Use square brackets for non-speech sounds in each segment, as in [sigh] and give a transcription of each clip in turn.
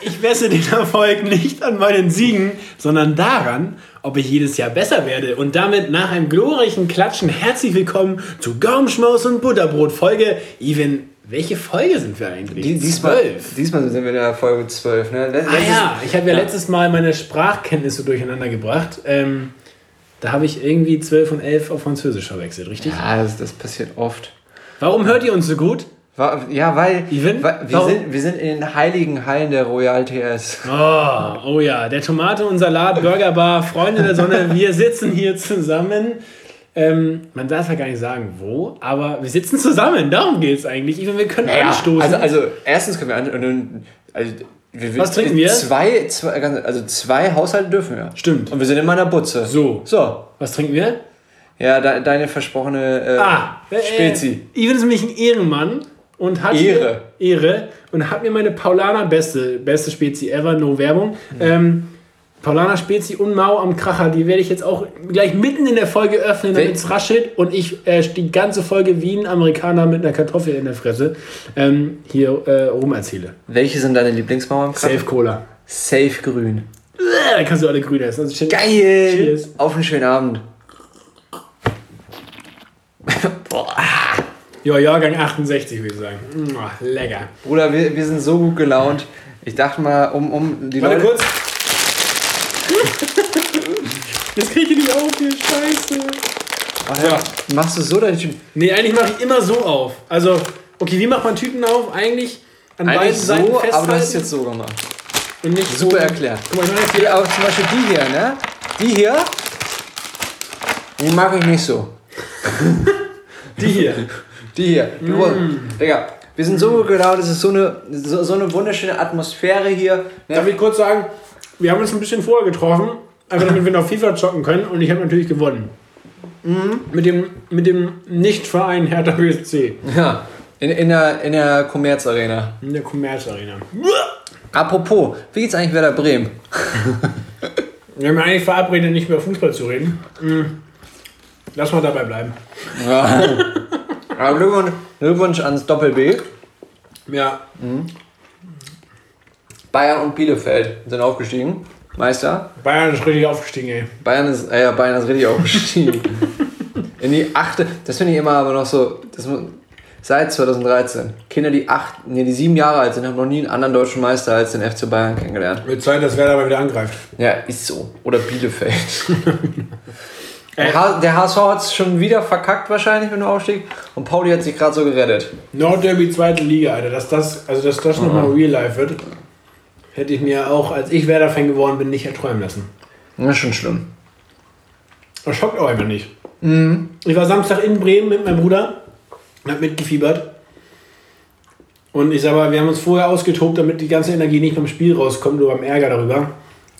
Ich messe den Erfolg nicht an meinen Siegen, sondern daran, ob ich jedes Jahr besser werde. Und damit nach einem glorreichen Klatschen herzlich willkommen zu Gaumschmaus und Butterbrot Folge. Even, welche Folge sind wir eigentlich? Die, diesmal, diesmal sind wir in der Folge 12. Ne? Ah ja, ich habe ja, ja, letztes Mal meine Sprachkenntnisse durcheinander gebracht. Ähm, da habe ich irgendwie 12 und 11 auf Französisch verwechselt, richtig? Ja, das, das passiert oft. Warum hört ihr uns so gut? Ja, weil, weil wir, sind, wir sind in den heiligen Hallen der Royal TS. Oh, oh ja, der Tomate- und Salat-Burgerbar, Freunde der Sonne, wir sitzen hier zusammen. Ähm, man darf ja gar nicht sagen, wo, aber wir sitzen zusammen, darum geht es eigentlich. Even, wir können naja, anstoßen. Also, also, erstens können wir an, also, wir, Was trinken wir? Zwei, zwei, also zwei Haushalte dürfen wir. Stimmt. Und wir sind in meiner Butze. So. So. Was trinken wir? Ja, de, deine versprochene äh, ah, äh, Spezi. Äh, Even ist nämlich ein Ehrenmann und hat Ehre. Mir, Ehre und hat mir meine Paulaner beste, beste Spezi ever, no Werbung. Mhm. Ähm, Paulaner Spezi und Mau am Kracher, die werde ich jetzt auch gleich mitten in der Folge öffnen, damit es raschelt und ich äh, die ganze Folge wie ein Amerikaner mit einer Kartoffel in der Fresse ähm, hier äh, rum erzähle. Welche sind deine Lieblingsmau am Kracher? Safe Cola. Safe Grün. Da kannst du alle grün essen. Also Geil! Cheers. Auf einen schönen Abend. Boah. Ja, Jahrgang 68, würde ich sagen. Oh, lecker. Bruder, wir, wir sind so gut gelaunt. Ich dachte mal, um, um die Warte Leute... kurz. Jetzt krieg ich nicht auf hier, scheiße. Ach ja. Machst du so deine Tüten? Nee, eigentlich mache ich immer so auf. Also, okay, wie macht man Tüten auf? Eigentlich an eigentlich beiden so, Seiten festhalten. aber du hast es jetzt so gemacht. Und nicht Super so. erklärt. Guck mal, ich mache jetzt auch zum Beispiel die hier, ne? Die hier, die mag ich nicht so. die hier. [laughs] Die hier. Mm. Digga, wir sind so gut gelaunt, es ist so eine, so, so eine wunderschöne Atmosphäre hier. Ne? Darf ich kurz sagen, wir haben uns ein bisschen vorher getroffen, einfach damit wir noch FIFA zocken können und ich habe natürlich gewonnen. Mhm. Mit dem, mit dem Nicht-Verein Hertha BSC. Ja, in, in der, in der Commerz Arena. In der Commerz Arena. Apropos, wie geht's eigentlich Werder Bremen? [laughs] wir haben eigentlich verabredet, nicht mehr Fußball zu reden. Mhm. Lass mal dabei bleiben. Ja. [laughs] Aber Glückwunsch, Glückwunsch ans Doppel B. Ja. Mhm. Bayern und Bielefeld sind aufgestiegen. Meister. Bayern ist richtig aufgestiegen, ey. Bayern ist, äh, Bayern ist richtig [laughs] aufgestiegen. In die achte, das finde ich immer aber noch so, das, seit 2013. Kinder, die acht, nee, die sieben Jahre alt sind, haben noch nie einen anderen deutschen Meister als den FC Bayern kennengelernt. Wird Zeit, dass Werder aber wieder angreift. Ja, ist so. Oder Bielefeld. [laughs] Der, der HSV hat es schon wieder verkackt wahrscheinlich mit dem Aufstieg und Pauli hat sich gerade so gerettet. Nordderby zweite Liga, Alter. Dass das, also dass das mhm. nochmal real life wird, hätte ich mir auch, als ich Werder-Fan geworden bin, nicht erträumen lassen. Das ist schon schlimm. Das schockt auch einfach nicht. Mhm. Ich war Samstag in Bremen mit meinem Bruder, hab mitgefiebert. Und ich sag mal, wir haben uns vorher ausgetobt, damit die ganze Energie nicht beim Spiel rauskommt, nur beim Ärger darüber.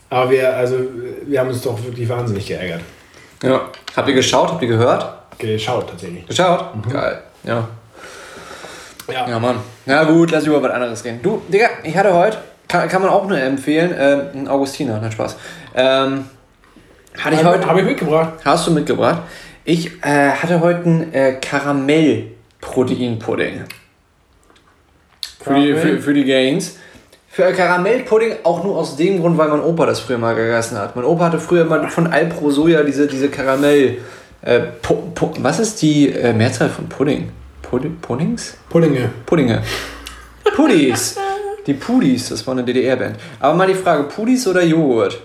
Aber wir, also, wir haben uns doch wirklich wahnsinnig geärgert. Ja. Habt ihr geschaut? Habt ihr gehört? Geschaut tatsächlich. Geschaut? Mhm. Geil. Ja. Ja. Ja, Mann. Na gut, lass über was anderes gehen. Du, Digga, ich hatte heute, kann, kann man auch nur empfehlen, äh, ein Augustiner, nein, Spaß. Ähm, hatte ich heute. Habe ich mitgebracht. Hast du mitgebracht? Ich äh, hatte heute einen äh, Karamell-Proteinpudding. Für die, für, für die Gains. Für Karamellpudding auch nur aus dem Grund, weil mein Opa das früher mal gegessen hat. Mein Opa hatte früher mal von Alpro Soja diese, diese Karamell. Äh, pu, pu, was ist die äh, Mehrzahl von Pudding? Pud Puddings? Puddinge. Puddinge. Puddies. Die Pudis, das war eine DDR-Band. Aber mal die Frage, Pudis oder Joghurt?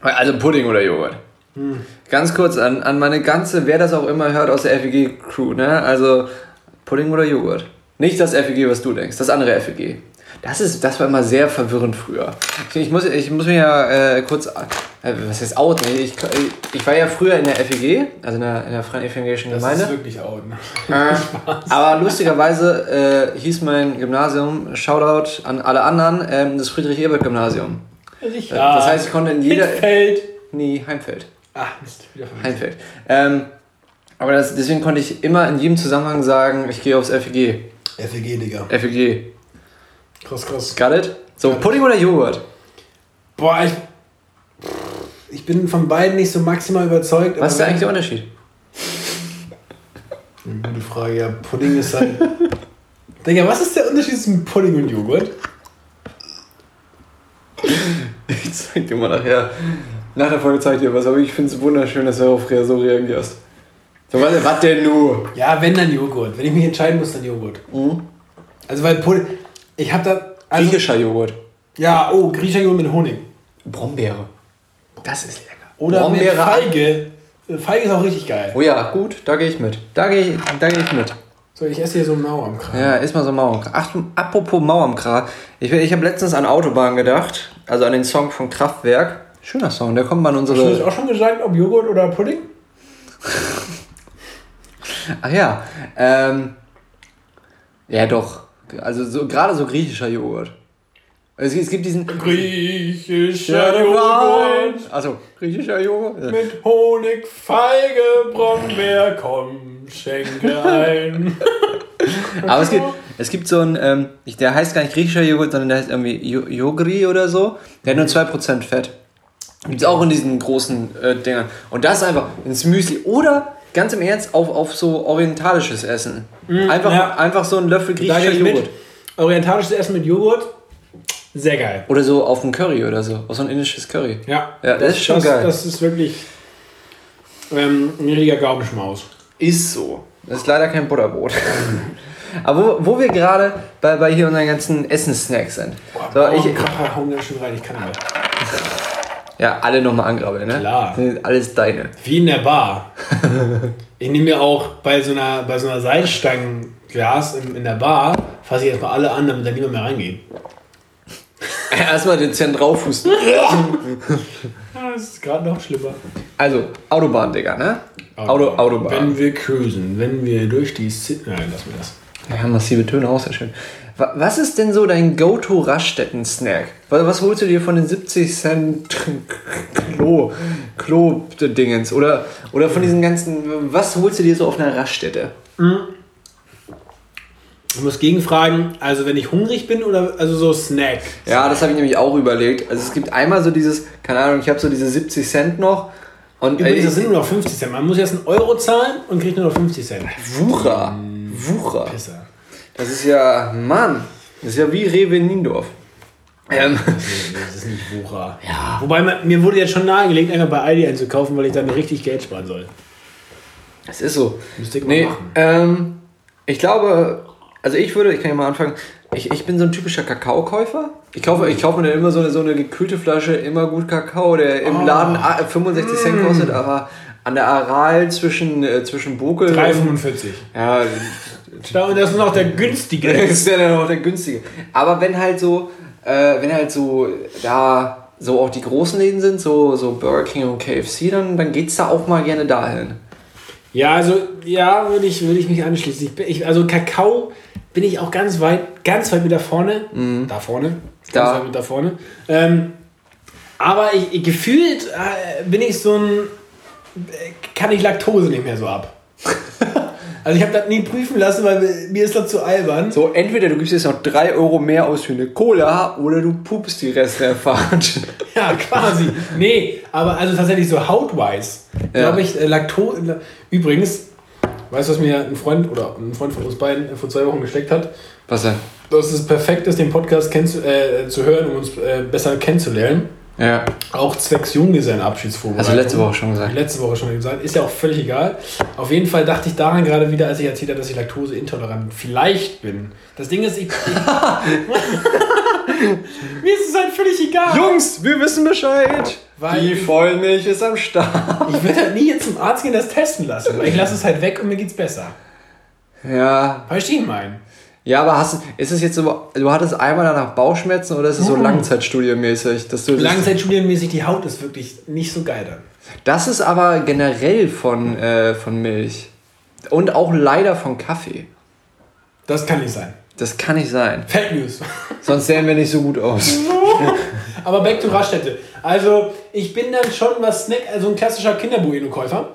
Also Pudding oder Joghurt. Hm. Ganz kurz an, an meine ganze, wer das auch immer hört aus der FEG-Crew, ne? Also Pudding oder Joghurt. Nicht das FEG, was du denkst, das andere FEG. Das, ist, das war immer sehr verwirrend früher. Ich muss, ich muss mir ja äh, kurz, äh, was heißt out? Ich, ich war ja früher in der FEG, also in der, in der Freien Evangelischen Gemeinde. Das ist wirklich out. Ne? Äh, aber lustigerweise äh, hieß mein Gymnasium, Shoutout an alle anderen, ähm, das Friedrich-Ebert-Gymnasium. Ja, das heißt, ich konnte in jeder... Heimfeld. Nee, Heimfeld. Ach, Mist, wieder Heimfeld. Ähm, aber das, deswegen konnte ich immer in jedem Zusammenhang sagen, ich gehe aufs FEG. FEG, Digga. FEG. Krass, krass. Got it? So, Pudding oder Joghurt? Boah, ich. Ich bin von beiden nicht so maximal überzeugt. Was ist da eigentlich der Unterschied? Eine gute Frage, ja. Pudding ist halt. Digga, was ist der Unterschied zwischen Pudding und Joghurt? zeig dir mal nachher. Nach der Folge zeig ich dir was, aber ich finde es wunderschön, dass du auf so reagierst. So, was, was denn nur? Ja, wenn dann Joghurt. Wenn ich mich entscheiden muss, dann Joghurt. Also weil Pudding, ich habe da also, Griechischer Joghurt. ja, oh, griechischer Joghurt mit Honig Brombeere. Das ist lecker. oder Brombeere. mit Feige. Feige ist auch richtig geil. Oh ja, gut, da gehe ich mit. Da gehe ich, da geh ich mit. So, ich esse hier so Mauer am Kran. Ja, ist mal so Mauer. Ach, apropos Mauer am Kran. Ich, ich habe letztens an Autobahn gedacht, also an den Song von Kraftwerk. Schöner Song, der kommt mal in Hast du das unsere. auch schon gesagt, ob Joghurt oder Pudding? Ach ja, ähm. Ja, doch. Also so, gerade so griechischer Joghurt. Es, es gibt diesen. Griechischer Joghurt Also, griechischer Joghurt? Mit Honig, Feige, Brombeer, komm, schenke ein. [laughs] Aber es gibt, es gibt so einen, ähm, der heißt gar nicht griechischer Joghurt, sondern der heißt irgendwie Jo- Yogri oder so. Der hat nur 2% Fett. Gibt es auch in diesen großen äh, Dingern. Und das ist einfach ins Müsli. Oder, ganz im Ernst, auf, auf so orientalisches Essen. Einfach, ja. einfach so ein Löffel griechischer ich mit. Joghurt. Orientalisches Essen mit Joghurt, sehr geil. Oder so auf ein Curry oder so. Auf so ein indisches Curry. Ja, Ja, das ist schon das, geil. Das ist wirklich ähm, ein richtiger Gaumenschmaus. Ist so. Das ist leider kein Butterbrot. [laughs] Aber wo, wo wir gerade bei, bei hier unseren ganzen Essenssnacks sind. So, oh, ich, Kracher, hauen da schon rein, ich kann nicht. Ja, alle nochmal angrabbeln, ne? Klar. Sind alles deine. Wie in der Bar. [laughs] ich nehme mir auch bei so einer, bei so einer Seilstangenglas in, in der Bar, fasse ich erstmal alle an, damit da niemand mehr reingeht. [laughs] Erstmal den Zent draufhusten. Ja, [laughs] das ist gerade noch schlimmer. Also, Autobahn, Digga, ne? Auto, Autobahn. Wenn wir cruisen, wenn wir durch die City. Nein, lass mir das. Ja, massive Töne, auch sehr schön. Wa- Was ist denn so dein Go-To-Raststätten-Snack? Was holst du dir von den 70 Cent Klo, Klo-Dingens? Oder, oder von diesen ganzen, was holst du dir so auf einer Raststätte? Ich muss gegenfragen, also wenn ich hungrig bin oder also so Snack. Ja, das habe ich nämlich auch überlegt. Also es gibt einmal so dieses, keine Ahnung, ich habe so diese 70 Cent noch. Und Übrigens, das sind nur noch 50 Cent. Man muss jetzt einen Euro zahlen und kriegt nur noch 50 Cent. Wucher. Wucher. Pisser. Das ist ja, Mann, das ist ja wie Rewe in Niendorf. Ähm, Das ist nicht Wucher. Ja. Wobei mir wurde jetzt schon nahegelegt, einfach bei Aldi einzukaufen, weil ich dann richtig Geld sparen soll. es ist so. Müsste ich mal Nee, machen. ähm, ich glaube, also ich würde, ich kann ja mal anfangen, ich, ich bin so ein typischer Kakaokäufer. Ich kaufe, ich kaufe mir dann immer so eine, so eine gekühlte Flasche, immer gut Kakao, der im Oh. Laden ah, 65 Mm. Cent kostet, aber an der Aral zwischen, äh, zwischen Bokel 3,45. Ja, und das ist noch der günstige. [laughs] das ist ja auch der günstige. Aber wenn halt so, äh, wenn halt so da so auch die großen Läden sind, so, so Burger King und KFC, dann, dann geht's da auch mal gerne dahin. Ja, also, ja, würde ich, würde ich mich anschließen. Ich, ich, also Kakao bin ich auch ganz weit, ganz weit mit da vorne. Da vorne. Ganz Da. weit mit da vorne. Ähm, aber ich, ich, gefühlt äh, bin ich so ein, äh, kann ich Laktose nicht mehr so ab. [laughs] also ich habe das nie prüfen lassen, weil mir- ist das zu albern. So, entweder du gibst jetzt noch 3 Euro mehr aus für eine Cola oder du pupst die Rest der Fahrt. [laughs] Ja, quasi. Nee, aber also tatsächlich so hautwise. Ja. Glaube ich, äh, Laktose. Übrigens, weißt du, was mir ein Freund oder ein Freund von uns beiden vor zwei Wochen gesteckt hat? Was denn? dass es perfekt ist, den Podcast äh, zu hören, um uns äh, besser kennenzulernen. Ja. Auch zwecks Junggesellenabschiedsvorbereitung. Du letzte Woche schon gesagt. Letzte Woche schon gesagt. Ist ja auch völlig egal. Auf jeden Fall dachte ich daran gerade wieder, als ich erzählt habe, dass ich laktoseintolerant vielleicht bin. Das Ding ist, ich. [laughs] Mir ist es halt völlig egal. Jungs, wir wissen Bescheid. Weil- die Vollmilch ist am Start. Ich würde halt nie jetzt zum Arzt gehen, das testen lassen. Weil ich lasse es halt weg und mir geht's besser. Ja. Verstehst du meinen? Ja, aber hast, du- ist es jetzt so, du hattest einmal danach Bauchschmerzen oder ist es so Langzeitstudienmäßig? Dass du Langzeitstudienmäßig, die Haut ist wirklich nicht so geil dann. das ist aber generell von, äh, von Milch. Und auch leider von Kaffee. Das kann nicht sein. Das kann nicht sein. Fake News. Sonst sehen wir nicht so gut aus. [laughs] Aber back to Raststätte. Also, ich bin dann schon was Snack, also ein klassischer Kinderbueno-Käufer.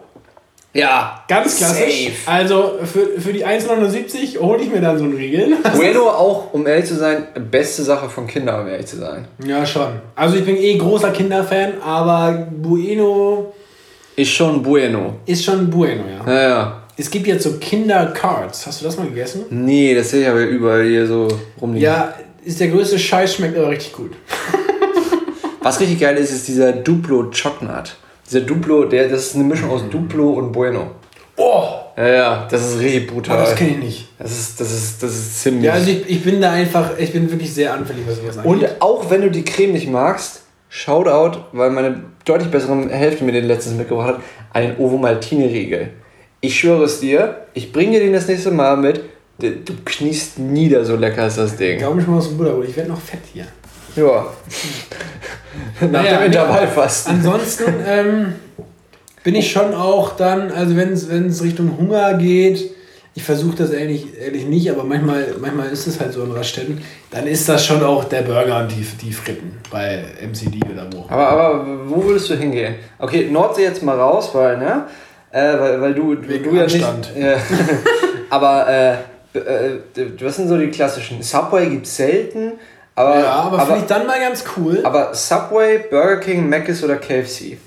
Ja, Ganz klassisch. Safe. Also, für, für die 1,79 hole ich mir dann so einen Riegel. [laughs] Bueno auch, um ehrlich zu sein, beste Sache von Kindern, um ehrlich zu sein. Ja, schon. Also, ich bin eh großer Kinderfan, aber Bueno Ist schon Bueno. ist schon Bueno, ja. Ja, ja. Es gibt jetzt so Kindercards. Hast du das mal gegessen? Nee, das sehe ich aber überall hier so rumliegen. Ja, ist der größte Scheiß, schmeckt aber richtig gut. [laughs] Was richtig geil ist, ist dieser Duplo Chocnut. Dieser Duplo, der, das ist eine Mischung aus Duplo und Bueno. Oh! Ja, ja, das ist richtig brutal. Aber das kenne ich nicht. Das ist, das ist, das ist ziemlich. Ja, also ich, ich bin da einfach, ich bin wirklich sehr anfällig, was sowas angeht. Und auch wenn du die Creme nicht magst, Shoutout, weil meine deutlich bessere Hälfte mir den letztens mitgebracht hat, einen Ovo Maltine Riegel. Ich schwöre es dir, ich bringe dir den das nächste Mal mit. Du kniest nieder, so lecker ist das Ding. Ich mal aus dem Butterbrot, ich werde noch fett hier. Ja. Nach Naja, dem Intervallfasten. Ansonsten ähm, bin ich schon auch dann, also wenn es Richtung Hunger geht, ich versuche das ehrlich, ehrlich nicht, aber manchmal, manchmal ist es halt so in Raststätten, dann ist das schon auch der Burger und die, die Fritten bei MCD oder wo. Aber, aber wo würdest du hingehen? Okay, Nordsee jetzt mal raus, weil, ne? Äh, weil, weil du, Wegen du ja nicht. Anstand. Ja. [laughs] aber äh, äh, was sind so die klassischen? Subway gibt's selten, aber. Ja, aber, finde ich dann mal ganz cool. aber Subway, Burger King, Mc's oder KFC?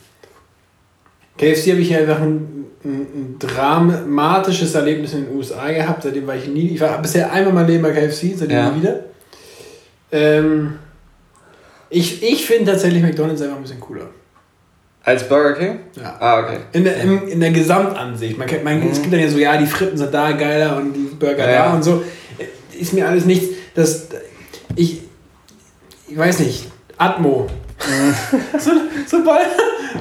KFC habe ich ja einfach ein, ein, ein dramatisches Erlebnis in den USA gehabt, seitdem war ich nie, ich war bisher einmal mein Leben bei KFC, seitdem Ja. nie wieder. Ähm, ich ich finde tatsächlich McDonalds einfach ein bisschen cooler. Als Burger King? Ja. Ah, okay. In der, im, in der Gesamtansicht. Man, man, Es gibt dann ja so, ja, die Fritten sind da geiler und die Burger Ja, ja. da und so. Ist mir alles nichts. Das, ich, ich weiß nicht, Atmo. [laughs] so, sobald,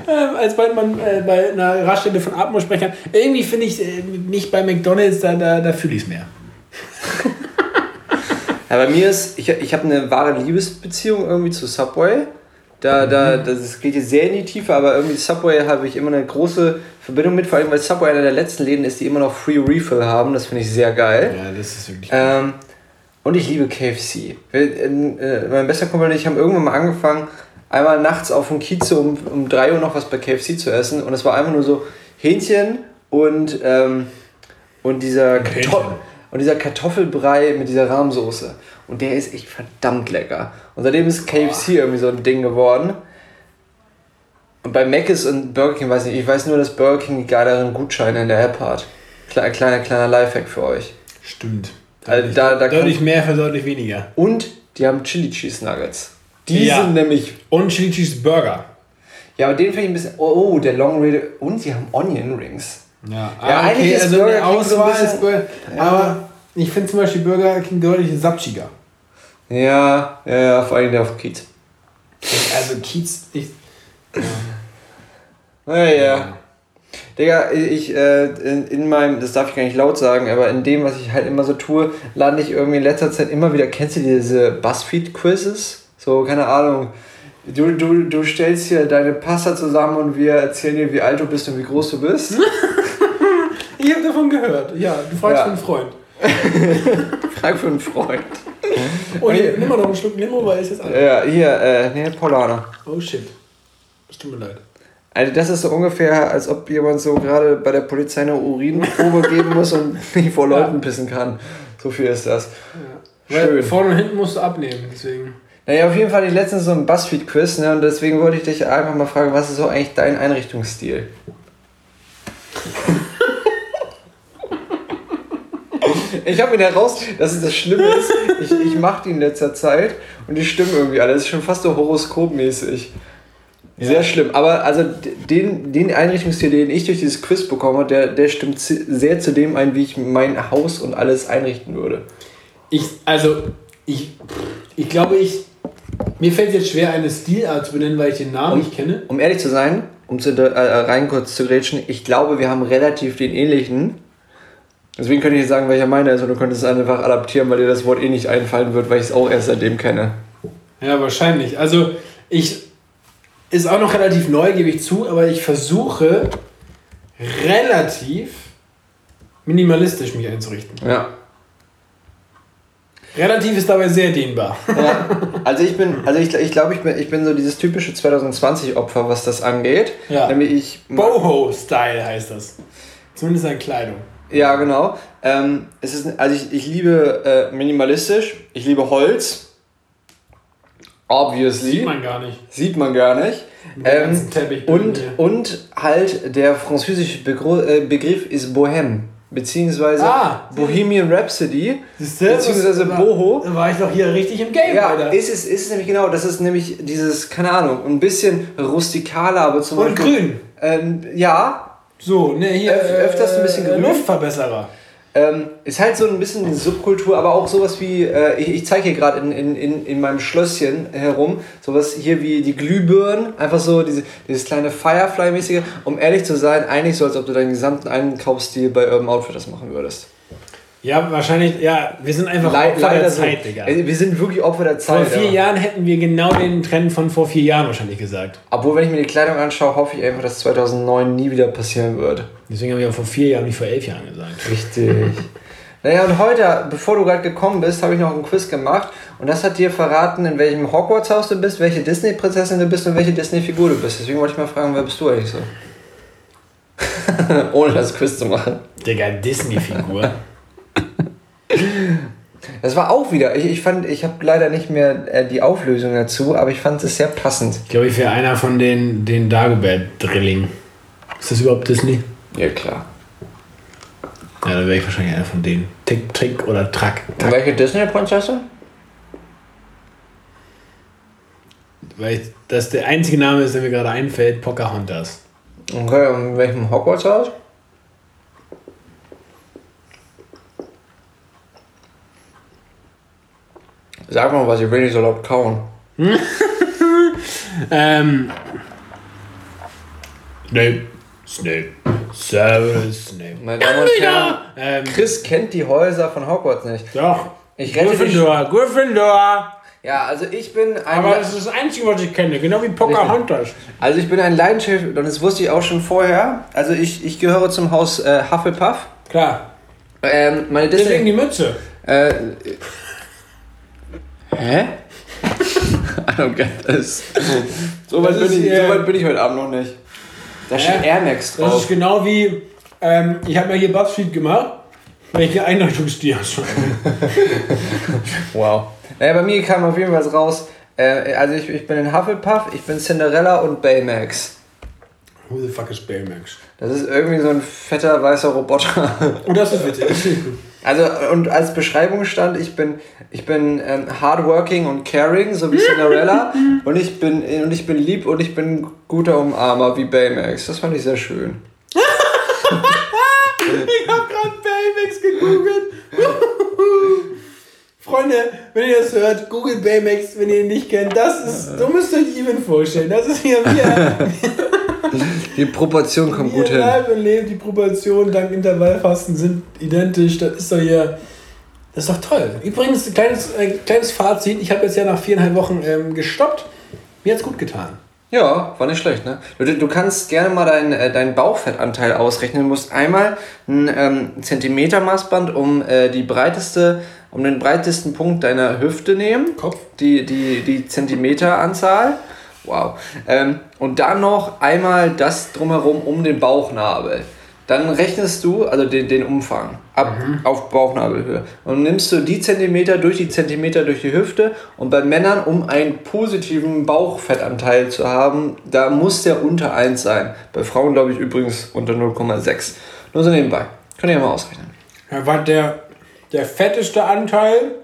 äh, als bald man äh, bei einer Raststätte von Atmo sprechen kann, irgendwie finde ich äh, mich bei McDonalds, da, da, da fühle ich es mehr. [laughs] Ja, bei mir ist, ich, ich habe eine wahre Liebesbeziehung irgendwie zu Subway. Da, da, das geht jetzt sehr in die Tiefe, aber irgendwie Subway habe ich immer eine große Verbindung mit, vor allem weil Subway einer der letzten Läden ist, die immer noch Free Refill haben. Das finde ich sehr geil. Ja, das ist wirklich. Ähm, und ich liebe KFC. Äh, mein bester Kumpel und ich haben irgendwann mal angefangen, einmal nachts auf dem Kiez um, um 3 Uhr noch was bei KFC zu essen. Und es war einfach nur so Hähnchen und, ähm, und, dieser. Kartoffel, und dieser Kartoffelbrei mit dieser Rahmsoße. Und der ist echt verdammt lecker. Und seitdem ist KFC irgendwie so ein Ding geworden. Und bei Mc's und Burger King weiß ich nicht. Ich weiß nur, dass Burger King die geileren Gutscheine in der App hat. Kleiner, kleiner, kleiner Lifehack für euch. Stimmt. Also da- da deutlich mehr für deutlich weniger. Und die haben Chili Cheese Nuggets. Die Ja. sind nämlich. Und Chili Cheese Burger. Ja, aber den finde ich ein bisschen. Oh, oh, der Long Rede. Und sie haben Onion Rings. Ja, Ja, ah, eigentlich okay, ist also Burger King so ein bisschen- ist aber ich finde zum Beispiel Burger King deutlich sapschiger. Ja, ja, ja, vor allem der auf Kiez. Also Kiez, ich, Naja. Digga, ich, äh, in, in meinem, das darf ich gar nicht laut sagen, aber in dem, was ich halt immer so tue, lande ich irgendwie in letzter Zeit immer wieder, kennst du diese Buzzfeed-Quizzes? So, keine Ahnung. Du, du, du stellst hier deine Pasta zusammen und wir erzählen dir, wie alt du bist und wie groß du bist. [laughs] [laughs] ich habe davon gehört. Ja, du fragst Ja. für einen Freund. [laughs] Frag für einen Freund. Oh, hier, nimm mal noch einen Schluck Limo, weil es jetzt alt. Ja, hier, äh, nee, Paulaner. Oh shit. Das tut mir leid. Also das ist so ungefähr, als ob jemand so gerade bei der Polizei eine Urinprobe [laughs] geben muss und nicht vor Leuten pissen kann. So viel ist das. Weil Schön. vorne und hinten musst du abnehmen, deswegen. Naja, auf jeden Fall hatte ich letztens so ein Buzzfeed-Quiz ne, und deswegen wollte ich dich einfach mal fragen, was ist so eigentlich dein Einrichtungsstil? [laughs] Ich habe ihn heraus, dass es das Schlimme ist, ich, ich mache die in letzter Zeit und die stimmen irgendwie alle. Das ist schon fast so horoskopmäßig. Sehr schlimm. Aber also den, den Einrichtungsstil, den ich durch dieses Quiz bekomme, der, der stimmt sehr zu dem ein, wie ich mein Haus und alles einrichten würde. Ich, also, ich, ich glaube, ich. Mir fällt es jetzt schwer, eine Stilart zu benennen, weil ich den Namen nicht kenne. Um ehrlich zu sein, um zu, äh, rein kurz zu grätschen, ich glaube, wir haben relativ den ähnlichen. Deswegen könnte ich nicht sagen, welcher meiner ist, und du könntest es einfach adaptieren, weil dir das Wort eh nicht einfallen wird, weil ich es auch erst seitdem kenne. Ja, wahrscheinlich. Also, ich. Ist auch noch relativ neu, gebe ich zu, aber ich versuche relativ minimalistisch mich einzurichten. Ja. Relativ ist dabei sehr dehnbar. ja. [laughs] Also ich bin, also ich, ich glaube, ich bin, ich bin so dieses typische 2020-Opfer, was das angeht. Ja. Nämlich ich. Boho-Style heißt das. Zumindest an Kleidung. Ja, genau. Ähm, es ist, also ich, ich liebe äh, minimalistisch, ich liebe Holz. Obviously. Sieht man gar nicht. Sieht man gar nicht. Ähm, und, hier. und halt der französische Begr äh, Begriff ist Bohème. beziehungsweise ah, Bohemian Rhapsody, beziehungsweise war, Boho. Da war ich doch hier richtig im Game, Ja, Alter. ist es, ist es nämlich genau, das ist nämlich dieses, keine Ahnung, ein bisschen rustikaler, aber zum Und Beispiel... grün. Ähm, ja. So, ne, hier... Öf öfters ein bisschen äh, grün. Luftverbesserer. Ähm, ist halt so ein bisschen eine Subkultur, aber auch sowas wie, äh, ich, ich zeige hier gerade in, in, in, in meinem Schlösschen herum, sowas hier wie die Glühbirnen, einfach so diese, dieses kleine Firefly-mäßige, um ehrlich zu sein, eigentlich so, als ob du deinen gesamten Einkaufsstil bei Urban Outfitters machen würdest. Ja, wahrscheinlich, ja, wir sind einfach Le Opfer der Zeit, so. Digga. Wir sind wirklich Opfer der Zeit. Vor vier aber. Jahren hätten wir genau den Trend von vor vier Jahren wahrscheinlich gesagt. Obwohl, wenn ich mir die Kleidung anschaue, hoffe ich einfach, dass 2009 nie wieder passieren wird. Deswegen haben wir ja vor vier Jahren, nicht vor elf Jahren gesagt. Richtig. [laughs] naja, und heute, bevor du gerade gekommen bist, habe ich noch einen Quiz gemacht und das hat dir verraten, in welchem Hogwarts-Haus du bist, welche Disney-Prinzessin du bist und welche Disney-Figur du bist. Deswegen wollte ich mal fragen, wer bist du eigentlich so? [laughs] Ohne das Quiz zu machen. Digga, Disney-Figur. [laughs] [laughs] Das war auch wieder, ich, ich fand, ich habe leider nicht mehr äh, die Auflösung dazu, aber ich fand es sehr passend. Ich glaube, ich wäre einer von den, den Dagobert-Drilling. Ist das überhaupt Disney? Ja, klar. Ja, dann wäre ich wahrscheinlich einer von denen. Tick, Trick oder Track. Track. Welche Disney-Prinzessin? Weil das der einzige Name ist, der mir gerade einfällt, Pocahontas. Okay, und in welchem Hogwarts-Haus? Sag mal was, ich will nicht so laut kauen. [laughs] ähm. Snape. Snape. Servus Snape. Meine Damen und Herren, ähm, Chris kennt die Häuser von Hogwarts nicht. Doch. Ich rette Gryffindor, Gryffindor. Ja, also ich bin ein. Aber das ist das Einzige, was ich kenne, genau wie Pocahontas. Also ich bin ein Leidenschaft, und das wusste ich auch schon vorher. Also ich, ich gehöre zum Haus äh, Hufflepuff. Klar. Ähm, meine Deswegen die Mütze. Äh, Hä? [laughs] I don't get this. So weit, bin ich, so weit bin ich heute Abend noch nicht. Da steht Air Max drauf. Das ist genau wie, ähm, ich habe mir hier BuzzFeed gemacht, welche Einleuchtungsstil [laughs] hast du? wow. Naja, bei mir kam auf jeden Fall raus, äh, also ich, ich bin in Hufflepuff, ich bin Cinderella und Baymax. Who the fuck is Baymax? Das ist irgendwie so ein fetter weißer Roboter. Und das ist witzig. Also, und als Beschreibung stand, ich bin, ich bin ähm, hardworking und caring, so wie Cinderella. [laughs] und, ich bin, und ich bin lieb und ich bin guter Umarmer wie Baymax. Das fand ich sehr schön. [laughs] ich hab grad Baymax gegoogelt. [laughs] Freunde, wenn ihr das hört, googelt Baymax, wenn ihr ihn nicht kennt. Das ist, so müsst ihr euch Even vorstellen. Das ist hier wir. [laughs] Die Proportion kommt gut hin. Live und Leben, die Proportionen dank Intervallfasten sind identisch. Das ist doch hier. Das ist doch toll. Übrigens, ein kleines, ein kleines Fazit. Ich habe jetzt ja nach viereinhalb Wochen ähm, gestoppt. Mir hat es gut getan. Ja, war nicht schlecht, ne? Du, du kannst gerne mal deinen äh, dein Bauchfettanteil ausrechnen. Du musst einmal ein ähm, Zentimetermaßband um äh, die breiteste, um den breitesten Punkt deiner Hüfte nehmen. Kopf. Die, die, die Zentimeteranzahl. Wow. Ähm, und dann noch einmal das drumherum um den Bauchnabel. Dann rechnest du, also den, den Umfang, ab mhm. auf Bauchnabelhöhe. Und nimmst du die Zentimeter durch die Zentimeter durch die Hüfte. Und bei Männern, um einen positiven Bauchfettanteil zu haben, da muss der unter 1 sein. Bei Frauen glaube ich übrigens unter 0,6. Nur so nebenbei. Könnt ihr ja mal ausrechnen. Ja, war der, der fetteste Anteil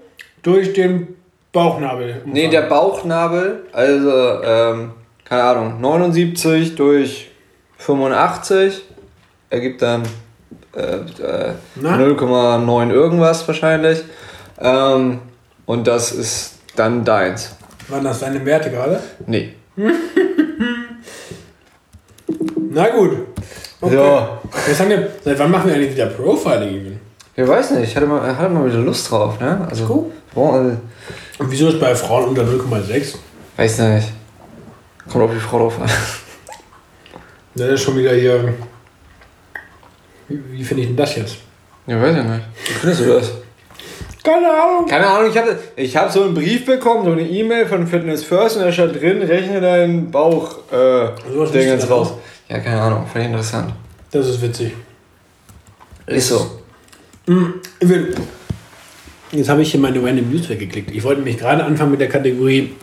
durch den Bauchnabel. Nee, der Bauchnabel, also, ähm, keine Ahnung, 79 durch 85 ergibt dann äh, äh, 0,9 irgendwas wahrscheinlich. Ähm, und das ist dann deins. Waren das deine Werte gerade? Nee. [laughs] Na gut. Okay. Ja. Jetzt haben wir, seit wann machen wir eigentlich wieder Profiling? Ich weiß nicht, ich hatte mal, hatte mal wieder Lust drauf. Ne? Also, cool. Boah, also, und wieso ist bei Frauen unter 0,6? Weiß nicht. Kommt auf die Frau drauf an. Das ist schon wieder hier. Wie, wie finde ich denn das jetzt? Ja, weiß ich nicht. Wie findest du das? Keine Ahnung. Keine Ahnung, ich habe ich hab so einen Brief bekommen, so eine E-Mail von Fitness First und da stand drin, rechne deinen Bauch äh, so Ding jetzt raus. Ja, keine Ahnung, fand ich interessant. Das ist witzig. Ist so. Mhm. Jetzt habe ich hier meine Random News weggeklickt. Ich wollte mich gerade anfangen mit der Kategorie.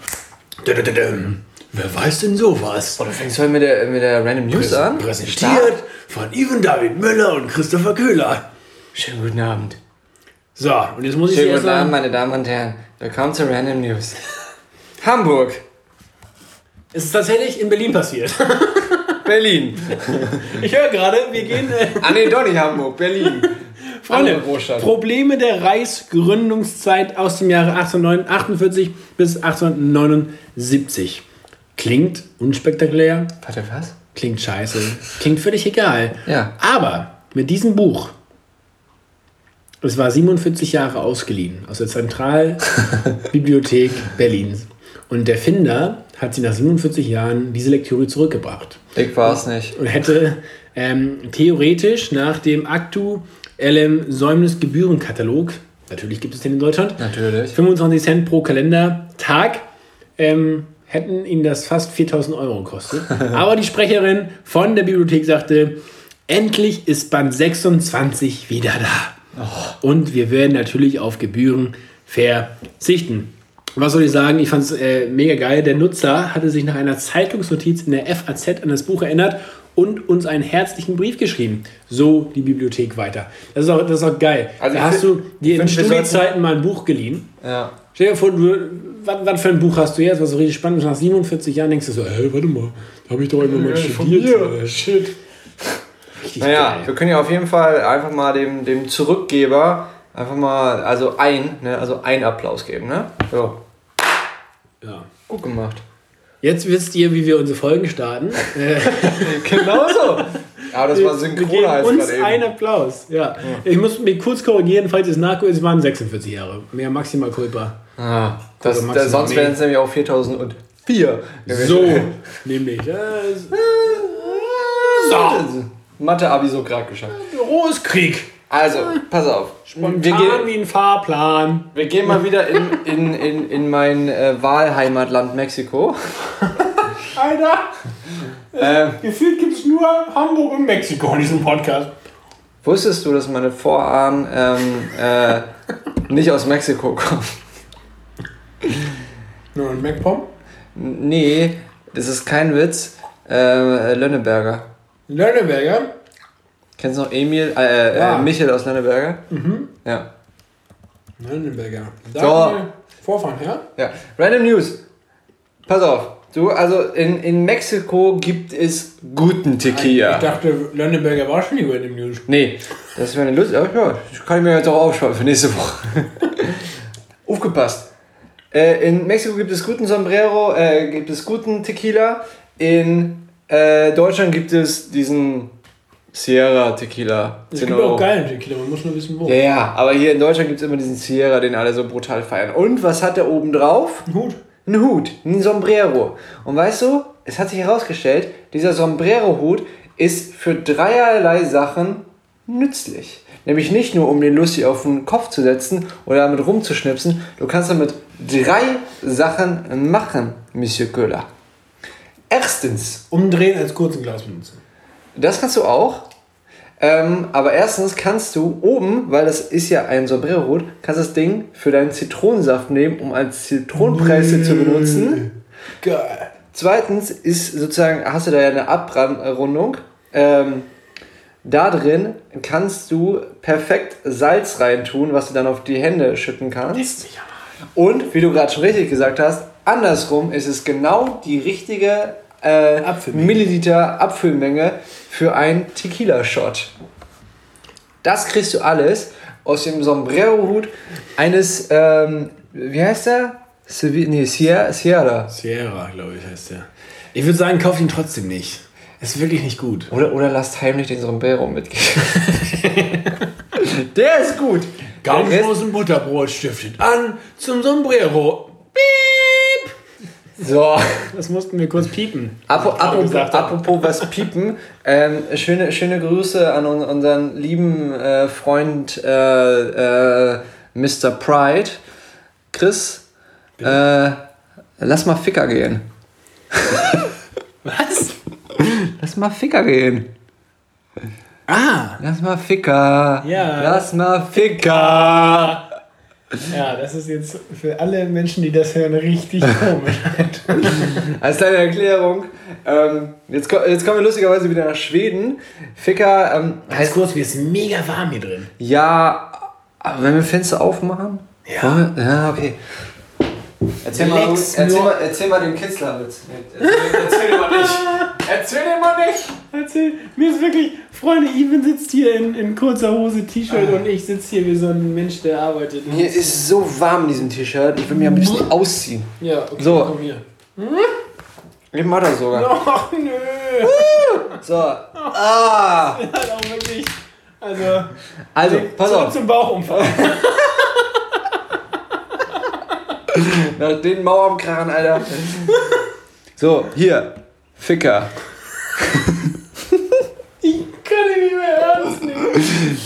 Wer weiß denn sowas? Oh, du fängst heute mit der, mit der Random News Präs an? Präsentiert Start. von Ivan David Müller und Christopher Köhler. Schönen guten Abend. So, und jetzt muss ich Schönen dir erst guten Abend, meine Damen und Herren. Willkommen zu Random News. Hamburg, es ist tatsächlich in Berlin passiert. [laughs] Berlin. Ich höre gerade, wir gehen. Äh, Ah nee, doch nicht Hamburg, Berlin. [laughs] Freunde. Probleme der Reichsgründungszeit aus dem Jahre 1848 bis 1879. Klingt unspektakulär, Warte, was? klingt scheiße, klingt völlig egal. Ja. Aber mit diesem Buch, es war 47 Jahre ausgeliehen aus der Zentralbibliothek [laughs] Berlins. Und der Finder hat sie nach 47 Jahren diese Lektüre zurückgebracht Ich war's nicht. und hätte ähm, theoretisch nach dem aktuellen Säumnisgebührenkatalog, natürlich gibt es den in Deutschland, Natürlich. 25 Cent pro Kalendertag, ähm, hätten ihn das fast 4000 Euro gekostet. [laughs] Aber die Sprecherin von der Bibliothek sagte, endlich ist Band 26 wieder da. Und wir werden natürlich auf Gebühren verzichten. Was soll ich sagen? Ich fand es äh, mega geil. Der Nutzer hatte sich nach einer Zeitungsnotiz in der FAZ an das Buch erinnert und uns einen herzlichen Brief geschrieben. So die Bibliothek weiter. Das ist auch, das ist auch geil. Also da hast find- du dir in Studiezeiten mal ein Buch geliehen. Ja. Stell dir vor, du, was, was für ein Buch hast du jetzt, was so richtig spannend ist? Nach 47 Jahren denkst du so, hey, warte mal, da habe ich doch immer mal studiert. Äh, shit. Richtig Naja, geil. wir können ja auf jeden Fall einfach mal dem, dem Zurückgeber einfach mal, also ein, ne, also ein Applaus geben, ne? So, Ja. gut gemacht. Jetzt wisst ihr, wie wir unsere Folgen starten. [laughs] Genau so. Aber das war wir synchron geben als uns gerade eben. einen Applaus. Ja. Ich muss mich kurz korrigieren, falls es nachguckt, es waren 46 Jahre. Mehr maximal culpa. Ah, das, Oder das, maximal sonst wären es nämlich auch 4004. So, nämlich. Äh, So. Mathe-Abi so gerade geschafft. Büro ist Krieg. Also, pass auf. Wir Spontan gehen, wie ein Fahrplan. wir gehen mal wieder in, in, in, in mein äh, Wahlheimatland Mexiko. [laughs] Alter, Ähm, gefühlt gibt es nur Hamburg und Mexiko in diesem Podcast. wusstest du, dass meine Vorahnen ähm, äh, nicht aus Mexiko kommen? Nur ein MacPom? Nee, das ist kein Witz. Äh, Lönneberger. Lönneberger? Kennst du noch Emil? Äh, Ja. äh, Michael aus Lönneberger? Ja. Lönneberger. Da So. Vorfahren her. Ja. Random News. Pass auf. Du, also in, in Mexiko gibt es guten Tequila. Ich dachte, Lönneberger war schon über dem News. Nee, das wäre eine Lust. Ja, ja, das kann ich mir jetzt auch aufsparen für nächste Woche. [laughs] Aufgepasst. Äh, in Mexiko gibt es guten Sombrero, äh, gibt es guten Tequila. In äh, Deutschland gibt es diesen Sierra Tequila. Es 10 gibt auch geilen Tequila, man muss nur wissen, wo. Ja, ja, aber hier in Deutschland gibt es immer diesen Sierra, den alle so brutal feiern. Und was hat der oben drauf? Ein Hut. Ein Hut, ein Sombrero. Und weißt du, es hat sich herausgestellt, dieser Sombrero-Hut ist für dreierlei Sachen nützlich. Nämlich nicht nur, um den lustig auf den Kopf zu setzen oder damit rumzuschnipsen. Du kannst damit drei Sachen machen, Monsieur Köhler. Erstens, Umdrehen als kurzen Glas benutzen. Das kannst du auch. Ähm, aber erstens kannst du oben, weil das ist ja ein Sombrero-Hut, kannst das Ding für deinen Zitronensaft nehmen, um als Zitronenpresse zu benutzen. Geil. Zweitens ist sozusagen, hast du da ja eine Abrundung. Ähm, da drin kannst du perfekt Salz reintun, was du dann auf die Hände schütten kannst. Und wie du gerade schon richtig gesagt hast, andersrum ist es genau die richtige äh, Abfüllmenge. Milliliter Abfüllmenge für einen Tequila-Shot. Das kriegst du alles aus dem Sombrero-Hut eines, ähm, wie heißt der? Nee, Sierra. Sierra. Sierra, glaube ich, heißt der. Ich würde sagen, kauf ihn trotzdem nicht. Ist wirklich nicht gut. Oder, oder lasst heimlich den Sombrero mitgehen. der ist gut. Und Butterbrot stiftet an zum Sombrero. Piep! So, Das mussten wir kurz piepen. Apropos, habe. apropos was piepen, ähm, schöne, schöne Grüße an un, unseren lieben äh, Freund äh, äh, Mr. Pride. Chris, äh, lass mal Ficker gehen. Was? Lass mal Ficker gehen. Ah! Lass mal Ficker. Ja. Lass mal Ficker. Ja, das ist jetzt für alle Menschen, die das hören, richtig komisch. [laughs] Als kleine Erklärung, ähm, jetzt, jetzt kommen wir lustigerweise wieder nach Schweden. Ficker ähm, Heißt kurz, mir ist mega warm hier drin. Ja, aber wenn wir Fenster aufmachen? Ja. Wir- Ja, okay. Erzähl mal, Lex erzähl mal, erzähl mal den Kitzlerwitz. Erzähl, erzähl den mal nicht. Erzähl den mal nicht. Erzähl, mir ist wirklich, Freunde, Even sitzt hier in, in kurzer Hose, T-Shirt und ich sitze hier wie so ein Mensch, der arbeitet. Mir ist so warm in diesem T-Shirt. Ich will mich ein bisschen ausziehen. Ja, okay, So. komm hier. Ich mach das sogar. [laughs] Ach, nö. So. Ah. [laughs] Halt auch wirklich. Also, Also, pass auf. zum Bauchumfang. [laughs] [laughs] Nach den Mauerkrachen, Alter. So, hier. Ficker. [laughs] Ich kann ihn nicht mehr ernst nehmen.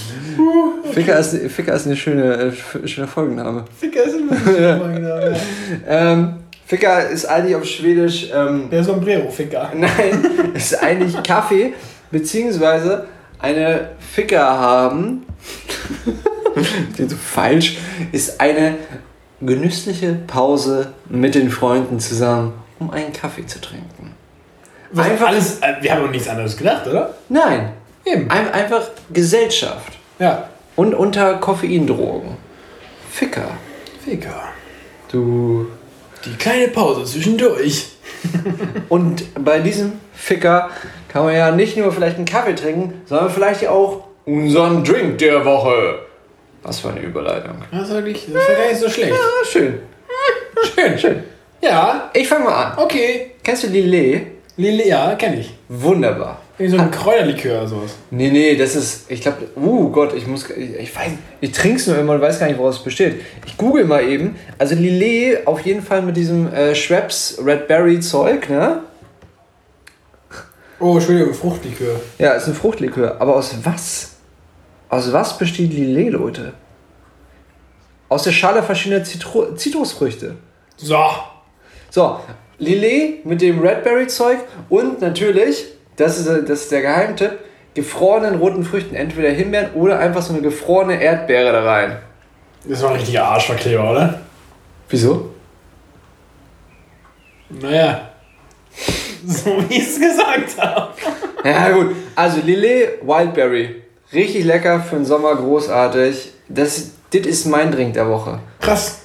[laughs] Ficker ist, Ficker ist eine schöne, äh, schöner Folgenname. Ficker ist immer so ja. Ähm, Ficker ist eigentlich auf Schwedisch. Ähm, Der Sombrero-Ficker. Nein, ist eigentlich Kaffee, beziehungsweise eine Ficker haben, klingt so falsch, ist eine genüssliche Pause mit den Freunden zusammen, um einen Kaffee zu trinken. Was Einfach- alles, äh, wir haben doch nichts anderes gedacht, oder? Nein, Eben. ein, einfach Gesellschaft Ja. und unter Koffeindrogen. Ficker. Ficker. Du. Die kleine Pause zwischendurch. [laughs] Und bei diesem Ficker kann man ja nicht nur vielleicht einen Kaffee trinken, sondern vielleicht auch unseren Drink der Woche. Was für eine Überleitung. Das ist wirklich, das ja gar nicht so schlecht. Ah, schön. Schön, schön. Ja, Ich fange mal an. okay. Kennst du Lillet? Lille, ja, kenne ich. Wunderbar. Irgendwie so ein Kräuterlikör oder sowas. Nee, nee, das ist, ich glaube, uh Gott, ich muss, ich, ich weiß, ich trinke es nur immer und weiß gar nicht, woraus es besteht. Ich google mal eben. Also Lillet auf jeden Fall mit diesem äh, Schweppes Red Berry Zeug, ne? Oh, Entschuldigung, Fruchtlikör. Ja, ist ein Fruchtlikör. Aber aus was? Aus was besteht Lillet, Leute? Aus der Schale verschiedener Zitru Zitrusfrüchte. So. So, Lillet mit dem Redberry-Zeug und natürlich, das ist, das ist der Geheimtipp, gefrorenen roten Früchten, entweder Himbeeren oder einfach so eine gefrorene Erdbeere da rein. Das war ein richtiger Arschverkleber, oder? Wieso? Naja. [laughs] So wie ich es gesagt habe. Ja gut, also Lillet Wildberry, richtig lecker für den Sommer, großartig. Das, das ist mein Drink der Woche. Krass.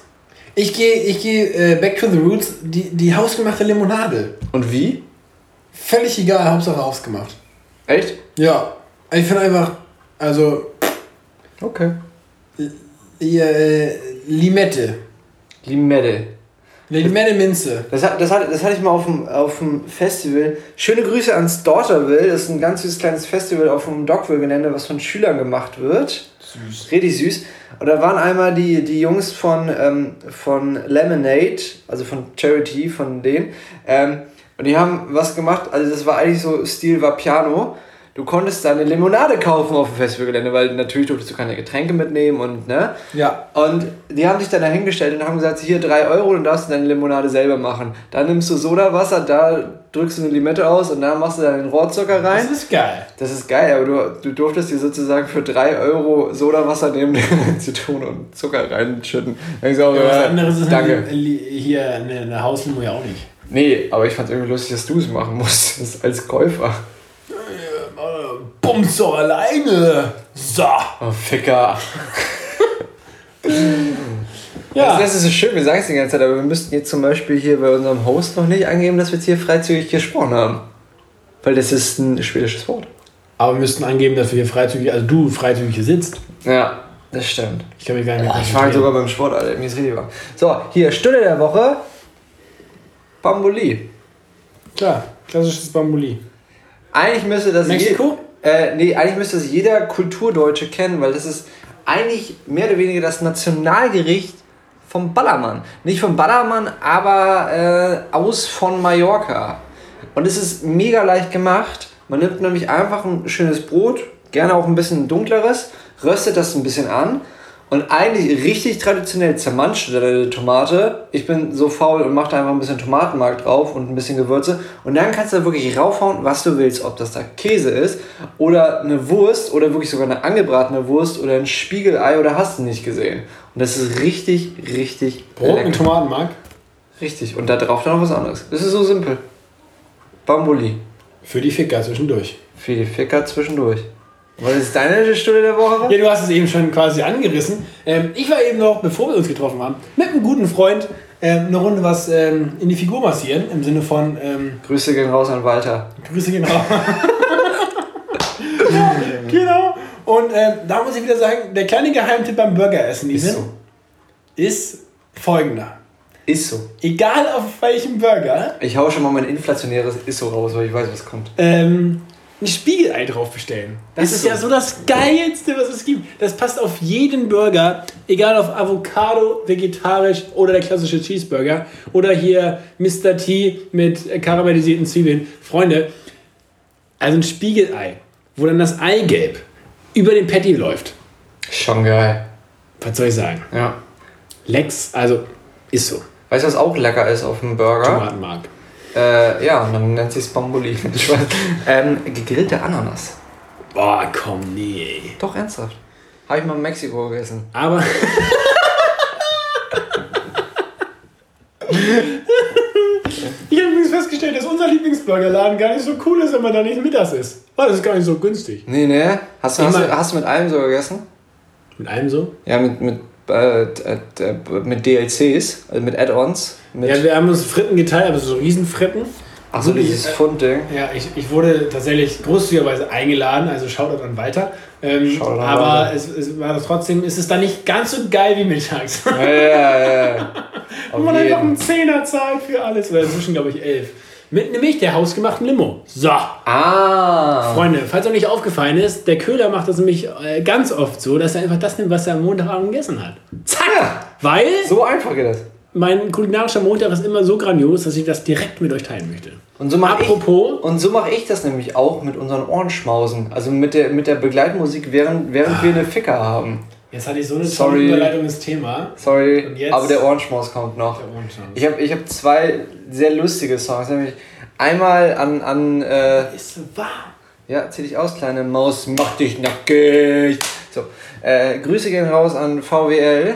Ich gehe ich geh, äh, back to the roots, die, die hausgemachte Limonade. Und wie? Völlig egal, Hauptsache hausgemacht. Echt? Ja. Ich finde einfach, also, Okay. hier, äh, Limette. Limette. Limette Minze. Das, hat, das, hat, das hatte ich mal auf dem, auf dem Festival. Schöne Grüße ans Daughterville. Das ist ein ganz süßes kleines Festival auf dem Dockville-Gelände, was von Schülern gemacht wird. Süß. Richtig süß. Und da waren einmal die, die Jungs von, ähm, von Lemonade, also von Charity, von denen. Ähm, und die haben was gemacht, also das war eigentlich so Stil war Piano. Du konntest da eine Limonade kaufen auf dem Festivalgelände, weil natürlich durftest du keine Getränke mitnehmen und ne. Ja. Und die haben sich dann dahingestellt und haben gesagt, hier 3 Euro und darfst du deine Limonade selber machen. Dann nimmst du Sodawasser, da drückst du eine Limette aus und da machst du dann den Rohrzucker Das rein. ist geil. Das ist geil, aber du, du durftest dir sozusagen für 3 Euro Sodawasser nehmen, [laughs] Zitrone und Zucker reinschütten. Dann ich so, Ja, was anderes ist danke. halt hier eine, eine Hauslimo ja auch nicht. Nee, aber ich fand es irgendwie lustig, dass du es machen musstest [laughs] als Käufer. Bums doch alleine. So. Oh, Ficker. Ja. Das ist so schön, wir sagen es die ganze Zeit, aber wir müssten jetzt zum Beispiel hier bei unserem Host noch nicht angeben, dass wir jetzt hier freizügig gesprochen haben. Weil das ist ein schwedisches Wort. Aber wir müssten angeben, dass wir hier freizügig, also du freizügig hier sitzt. Ja, das stimmt. Ich kann mich gar nicht mehr Ich fange sogar beim Sport, Alter. Mir ist richtig warm. So, hier, Stunde der Woche. Bamboli. Klar, klassisches Bambuli. Eigentlich müsste das Mexiko? Je, äh, nee, eigentlich müsste das jeder Kulturdeutsche kennen, weil das ist eigentlich mehr oder weniger das Nationalgericht vom Ballermann. Nicht vom Ballermann, aber äh, aus von Mallorca. Und es ist mega leicht gemacht. Man nimmt nämlich einfach ein schönes Brot, gerne auch ein bisschen dunkleres, röstet das ein bisschen an und eigentlich richtig traditionell zermanschte Tomate. Ich bin so faul und mache da einfach ein bisschen Tomatenmark drauf und ein bisschen Gewürze. Und dann kannst du da wirklich raufhauen, was du willst. Ob das da Käse ist oder eine Wurst oder wirklich sogar eine angebratene Wurst oder ein Spiegelei oder hast du nicht gesehen. Und das ist richtig, richtig Brot mit Tomatenmark? Richtig. Und da drauf dann noch was anderes. Das ist so simpel. Bambuli. Für die Ficker zwischendurch. Für die Ficker zwischendurch. Was ist deine Stunde der Woche? Ja, du hast es eben schon quasi angerissen. Ähm, ich war eben noch, bevor wir uns getroffen haben, mit einem guten Freund ähm, eine Runde was ähm, in die Figur massieren. Im Sinne von. Ähm, Grüße gehen raus an Walter. Grüße gehen raus. ja, [laughs] genau. Und ähm, da muss ich wieder sagen, der kleine Geheimtipp beim Burgeressen ist, so. ist folgender. Ist so. Egal auf welchem Burger. Ich hau schon mal mein inflationäres Ist so raus, weil ich weiß, was kommt. Ähm, ein Spiegelei drauf bestellen. Das ist, ist ja so das Geilste, was es gibt. Das passt auf jeden Burger, egal auf Avocado, vegetarisch oder der klassische Cheeseburger oder hier Mr. T mit karamellisierten Zwiebeln. Freunde, also ein Spiegelei, wo dann das Eigelb über den Patty läuft. Schon geil. Was soll ich sagen? Ja. Lex, also ist so. Weißt du, was auch lecker ist auf dem Burger? Tomatenmark. Äh, ja, und dann nennt sich es Bambuli. [laughs] ähm, gegrillte Ananas. Boah, komm, nee. Doch, ernsthaft. Habe ich mal in Mexiko gegessen. Aber. [laughs] ich habe übrigens festgestellt, dass unser Lieblingsburgerladen gar nicht so cool ist, wenn man da nicht mittags isst. Oh, das ist gar nicht so günstig. Nee, nee. Hast du, hast, du, hast du mit allem so gegessen? Mit allem so? Ja, mit, mit, mit DLCs, also mit Add-ons. Ja, wir haben uns Fritten geteilt, aber so Riesenfritten. Ach so, dieses Pfund-Ding. Ja, ich, ich wurde tatsächlich großzügigerweise eingeladen, also schaut dann weiter. Ähm, Schau dann aber. Es, es war trotzdem, ist es dann nicht ganz so geil wie mittags. Ja, ja, ja. [laughs] Wo man einfach einen Zehner zahlt für alles. Oder inzwischen, glaube ich, elf. Mit nämlich der hausgemachten Limo. So. Ah. Freunde, falls euch nicht aufgefallen ist, der Köhler macht das nämlich äh, ganz oft so, dass er einfach das nimmt, was er am Montagabend gegessen hat. Zack! Ja. Weil. So einfach geht das mein kulinarischer Montag ist immer so grandios, dass ich das direkt mit euch teilen möchte. Und so mache ich, und so mache ich das nämlich auch mit unseren Ohrenschmausen. Also mit der, mit der Begleitmusik, während, während wir eine Ficker haben. Jetzt hatte ich so eine tolle Überleitung ins Thema. Sorry, aber der Ohrenschmaus kommt noch. Ich habe ich hab zwei sehr lustige Songs. Nämlich einmal an. an äh, ist so warm. Ja, zieh dich aus, kleine Maus, mach dich nackig. So, äh, Grüße gehen raus an VWL,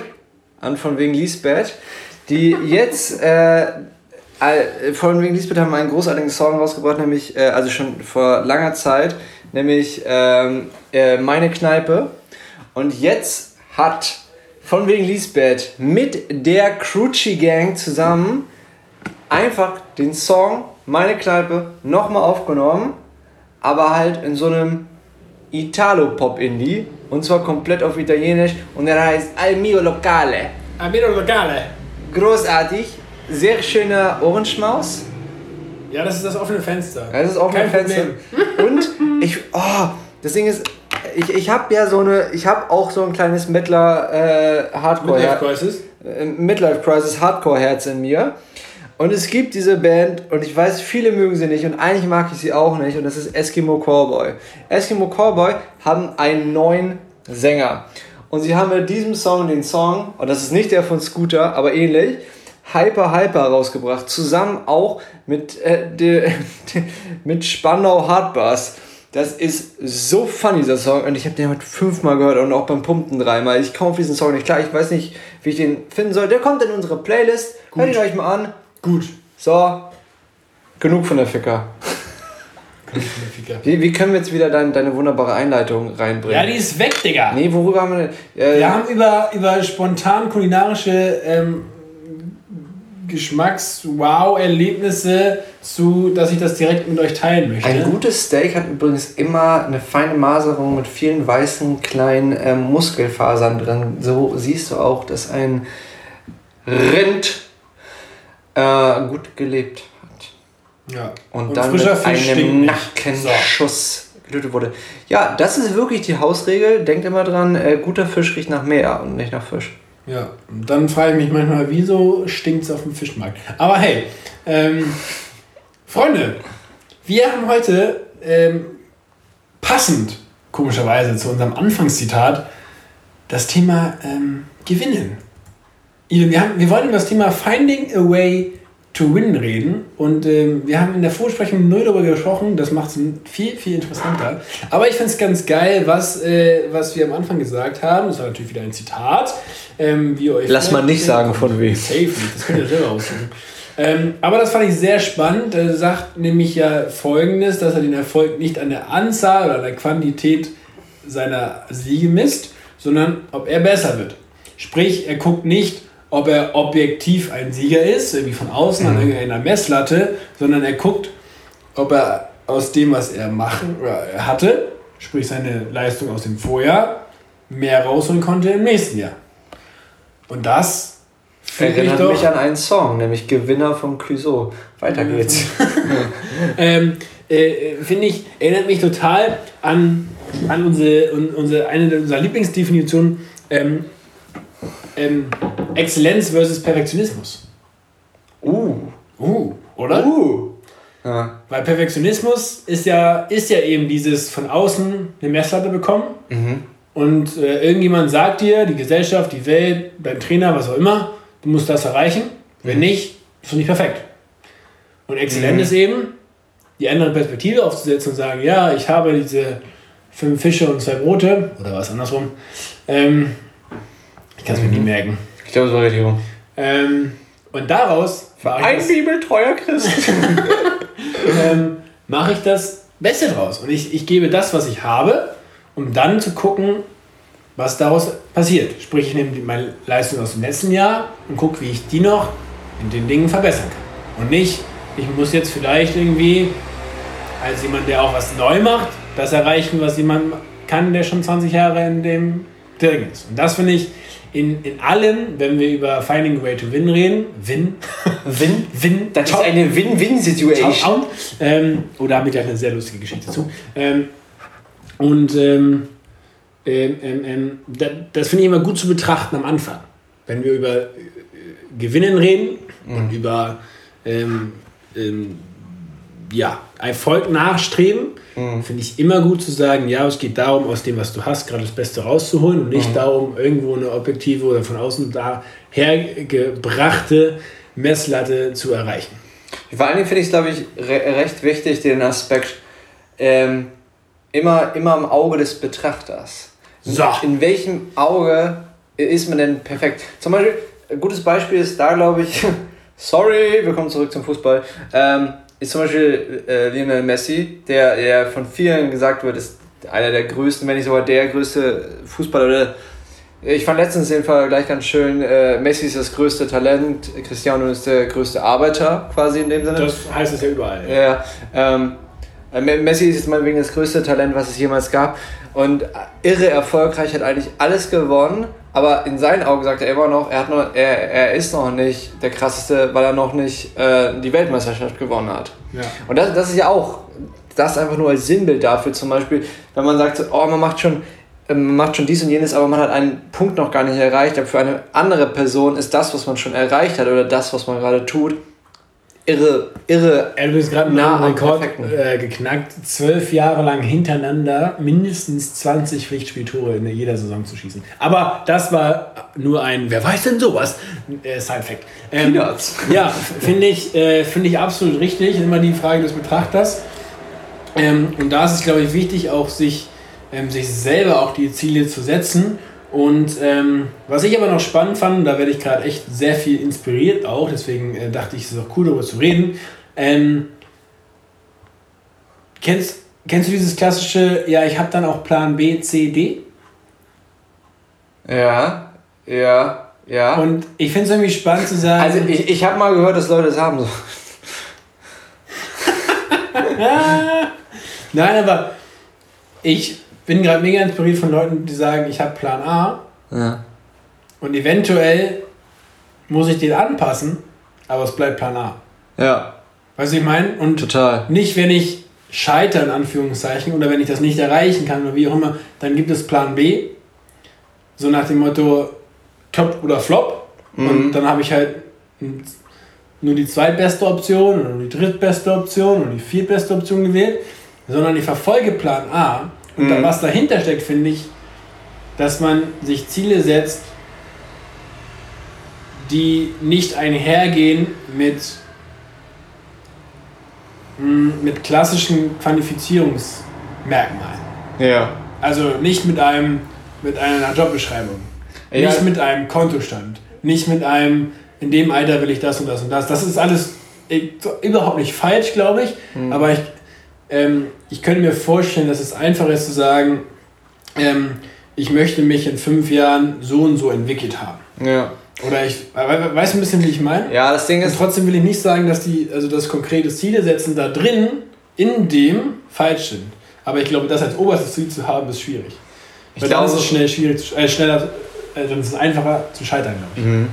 an von wegen Lisbeth die jetzt, äh, von wegen Lisbeth haben einen großartigen Song rausgebracht, nämlich, äh, also schon vor langer Zeit, nämlich ähm, äh, Meine Kneipe. Und jetzt hat von wegen Lisbeth mit der Crucci Gang zusammen einfach den Song Meine Kneipe nochmal aufgenommen, aber halt in so einem Italo-Pop-Indie und zwar komplett auf Italienisch und der heißt Al mio locale. Al mio locale großartig. Sehr schöner Ohrenschmaus. Ja, das ist das offene Fenster. das ist das offene Kein Fenster. Problem. Und ich, oh, das Ding ist, ich, ich habe ja so eine, ich habe auch so ein kleines Mittler äh, Hardcore. Midlife Crisis? Äh, Midlife Crisis Hardcore Herz in mir. Und es gibt diese Band und ich weiß, viele mögen sie nicht und eigentlich mag ich sie auch nicht und das ist Eskimo Cowboy. Eskimo Cowboy haben einen neuen Sänger. Und sie haben mit diesem Song den Song, und das ist nicht der von Scooter, aber ähnlich, Hyper Hyper rausgebracht. Zusammen auch mit, äh, de, [laughs] de, mit Spandau Hardbass. Das ist so funny, dieser Song. Und ich habe den heute fünfmal gehört und auch beim Pumpen dreimal. Ich komme auf diesen Song nicht klar. Ich weiß nicht, wie ich den finden soll. Der kommt in unsere Playlist. Gut. Hört ihn euch mal an. Gut. So. Genug von der Ficker. Wie, wie können wir jetzt wieder dein, deine wunderbare Einleitung reinbringen? Ja, die ist weg, Digga. Nee, worüber haben wir denn? Äh, wir haben über, über spontan kulinarische ähm, Geschmacks-Wow-Erlebnisse zu, dass ich das direkt mit euch teilen möchte. Ein gutes Steak hat übrigens immer eine feine Maserung mit vielen weißen kleinen ähm, Muskelfasern drin. So siehst du auch, dass ein Rind äh, gut gelebt ja. Und, und dann mit einem Nackenschuss getötet wurde. Ja, das ist wirklich die Hausregel. Denkt immer dran, äh, guter Fisch riecht nach Meer und nicht nach Fisch. Ja, dann frage ich mich manchmal, wieso stinkt es auf dem Fischmarkt? Aber hey, ähm, Freunde, wir haben heute ähm, passend, komischerweise, zu unserem Anfangszitat das Thema ähm, Gewinnen. Wir, haben, wir wollten über das Thema Finding a Way to Win reden und ähm, wir haben in der Vorsprechung null darüber gesprochen, das macht es viel, viel interessanter. Aber ich finde es ganz geil, was, äh, was wir am Anfang gesagt haben. Das war natürlich wieder ein Zitat. Ähm, wie euch Lass mal nicht sagen, von wem. Safe das könnt ihr selber aussuchen. Ähm, aber das fand ich sehr spannend. Er sagt nämlich ja folgendes, dass er den Erfolg nicht an der Anzahl oder an der Quantität seiner Siege misst, sondern ob er besser wird. Sprich, er guckt nicht, ob er objektiv ein Sieger ist, irgendwie von außen mhm. an irgendeiner Messlatte, sondern er guckt, ob er aus dem, was er machen oder er hatte, sprich seine Leistung aus dem Vorjahr, mehr rausholen konnte im nächsten Jahr. Und das erinnert doch, mich an einen Song, nämlich Gewinner von Clouseau. Weiter geht's. [laughs] ähm, äh, Finde ich, erinnert mich total an, an unsere, unsere, eine unserer Lieblingsdefinitionen. Ähm, ähm, Exzellenz versus Perfektionismus. Uh. Uh, oder? Uh. Ja. Weil Perfektionismus ist ja, ist ja eben dieses von außen eine Messlatte bekommen mhm. und äh, irgendjemand sagt dir, die Gesellschaft, die Welt, dein Trainer, was auch immer, du musst das erreichen. Wenn mhm. nicht, bist du nicht perfekt. Und exzellent mhm. ist eben, die andere Perspektive aufzusetzen und sagen, ja, ich habe diese fünf Fische und zwei Brote oder was andersrum. Ähm, ich kann es mir nie mhm. merken. Ich glaube, es war richtig rum. Ähm, und daraus ein bibeltreuer Christ. [laughs] ähm, mache ich das Beste draus. Und ich, ich gebe das, was ich habe, um dann zu gucken, was daraus passiert. Sprich, ich nehme meine Leistung aus dem letzten Jahr und gucke, wie ich die noch in den Dingen verbessern kann. Und nicht, ich muss jetzt vielleicht irgendwie als jemand, der auch was neu macht, das erreichen, was jemand kann, der schon 20 Jahre in dem ist. Und das finde ich in, in allem, wenn wir über Finding a Way to Win reden, Win, [laughs] Win, Win, das ist eine Win-Win-Situation. Ähm, oder damit ja eine sehr lustige Geschichte zu. Ähm, und ähm, ähm, ähm, ähm das, das finde ich immer gut zu betrachten am Anfang. Wenn wir über äh, Gewinnen reden mhm. und über ähm, ja, Erfolg nachstreben, mhm. finde ich immer gut zu sagen, ja, es geht darum, aus dem, was du hast, gerade das Beste rauszuholen und nicht mhm. darum, irgendwo eine objektive oder von außen dahergebrachte Messlatte zu erreichen. Vor allen Dingen finde ich es, glaube ich, re recht wichtig, den Aspekt ähm, immer, immer im Auge des Betrachters. So. In welchem Auge ist man denn perfekt? Zum Beispiel, ein gutes Beispiel ist da, glaube ich, [laughs] sorry, wir kommen zurück zum Fußball. Ähm, ist zum Beispiel äh, Lionel Messi, der, der von vielen gesagt wird, ist einer der größten, wenn nicht sogar der größte Fußballer. Ich fand letztens den Fall gleich ganz schön, äh, Messi ist das größte Talent, Cristiano ist der größte Arbeiter quasi in dem Sinne. Das heißt es ja überall. Ja, ähm, äh, Messi ist jetzt mal wegen das größte Talent, was es jemals gab und irre erfolgreich, hat eigentlich alles gewonnen aber in seinen Augen sagt er immer noch, er, hat noch, er, er ist noch nicht der krasseste, weil er noch nicht äh, die Weltmeisterschaft gewonnen hat. Ja. Und das, das ist ja auch, das einfach nur als Sinnbild dafür, zum Beispiel, wenn man sagt, oh, man macht schon, ähm, man macht schon dies und jenes, aber man hat einen Punkt noch gar nicht erreicht. Aber für eine andere Person ist das, was man schon erreicht hat oder das, was man gerade tut, irre, irre. Er ist gerade nah am Rekord äh, geknackt, zwölf Jahre lang hintereinander mindestens 20 Pflichtspieltore in jeder Saison zu schießen. Aber das war nur ein, wer weiß denn sowas? Äh, Side-Fact. Ähm, ja, finde ich, äh, find ich absolut richtig. Immer die Frage des Betrachters. Ähm, und da ist es, glaube ich, wichtig, auch sich, ähm, sich selber auch die Ziele zu setzen und ähm, was ich aber noch spannend fand, da werde ich gerade echt sehr viel inspiriert auch, deswegen äh, dachte ich, es ist auch cool darüber zu reden. Ähm, kennst, kennst du dieses klassische, ja, ich habe dann auch Plan B, C, D? Ja, ja, ja. Und ich finde es irgendwie spannend zu sagen. Also ich, ich habe mal gehört, dass Leute das haben. So. [laughs] Nein, aber ich bin gerade mega inspiriert von Leuten, die sagen, ich habe Plan A. Ja. Und eventuell muss ich den anpassen, aber es bleibt Plan A. Ja. Weißt du, ich meine? Und Total. nicht, wenn ich scheitere, in Anführungszeichen, oder wenn ich das nicht erreichen kann oder wie auch immer, dann gibt es Plan B. So nach dem Motto Top oder Flop. Mhm. Und dann habe ich halt nur die zweitbeste Option oder nur die drittbeste Option oder die viertbeste Option gewählt, sondern ich verfolge Plan A und mhm. was dahinter steckt, finde ich, dass man sich Ziele setzt, die nicht einhergehen mit, hm, mit klassischen Quantifizierungsmerkmalen. Ja. Also nicht mit einem mit einer Jobbeschreibung, ja. nicht mit einem Kontostand, nicht mit einem in dem Alter will ich das und das und das. Das ist alles überhaupt nicht falsch, glaube ich, mhm. aber ich, ähm, ich könnte mir vorstellen, dass es einfacher ist zu sagen, ähm, ich möchte mich in fünf Jahren so und so entwickelt haben. Ja. Oder ich, weißt du ein bisschen, wie ich meine? Ja, das Ding ist. Und trotzdem will ich nicht sagen, dass die, also das konkrete Ziele setzen da drin, in dem falsch sind. Aber ich glaube, das als oberstes Ziel zu haben, ist schwierig. Ich Weil glaube, dann ist es schnell schwierig, äh, schneller, äh, dann ist es einfacher zu scheitern, glaube ich. Mhm.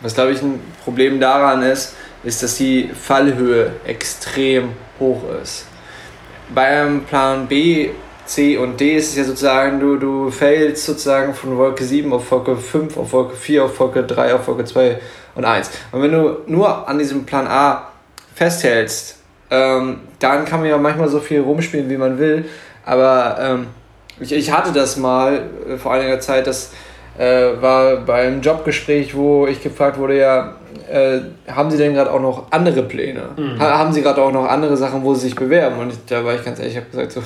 Was glaube ich ein Problem daran ist, ist, dass die Fallhöhe extrem hoch ist. Beim Plan B, C und D ist es ja sozusagen, du, du fällst sozusagen von Wolke 7 auf Wolke 5, auf Wolke 4, auf Wolke 3, auf Wolke 2 und 1. Und wenn du nur an diesem Plan A festhältst, ähm, dann kann man ja manchmal so viel rumspielen, wie man will. Aber ähm, ich, ich hatte das mal äh, vor einiger Zeit, das äh, war beim Jobgespräch, wo ich gefragt wurde, ja, äh, haben Sie denn gerade auch noch andere Pläne? Mhm. Ha haben Sie gerade auch noch andere Sachen, wo Sie sich bewerben? Und ich, da war ich ganz ehrlich, ich habe gesagt, so,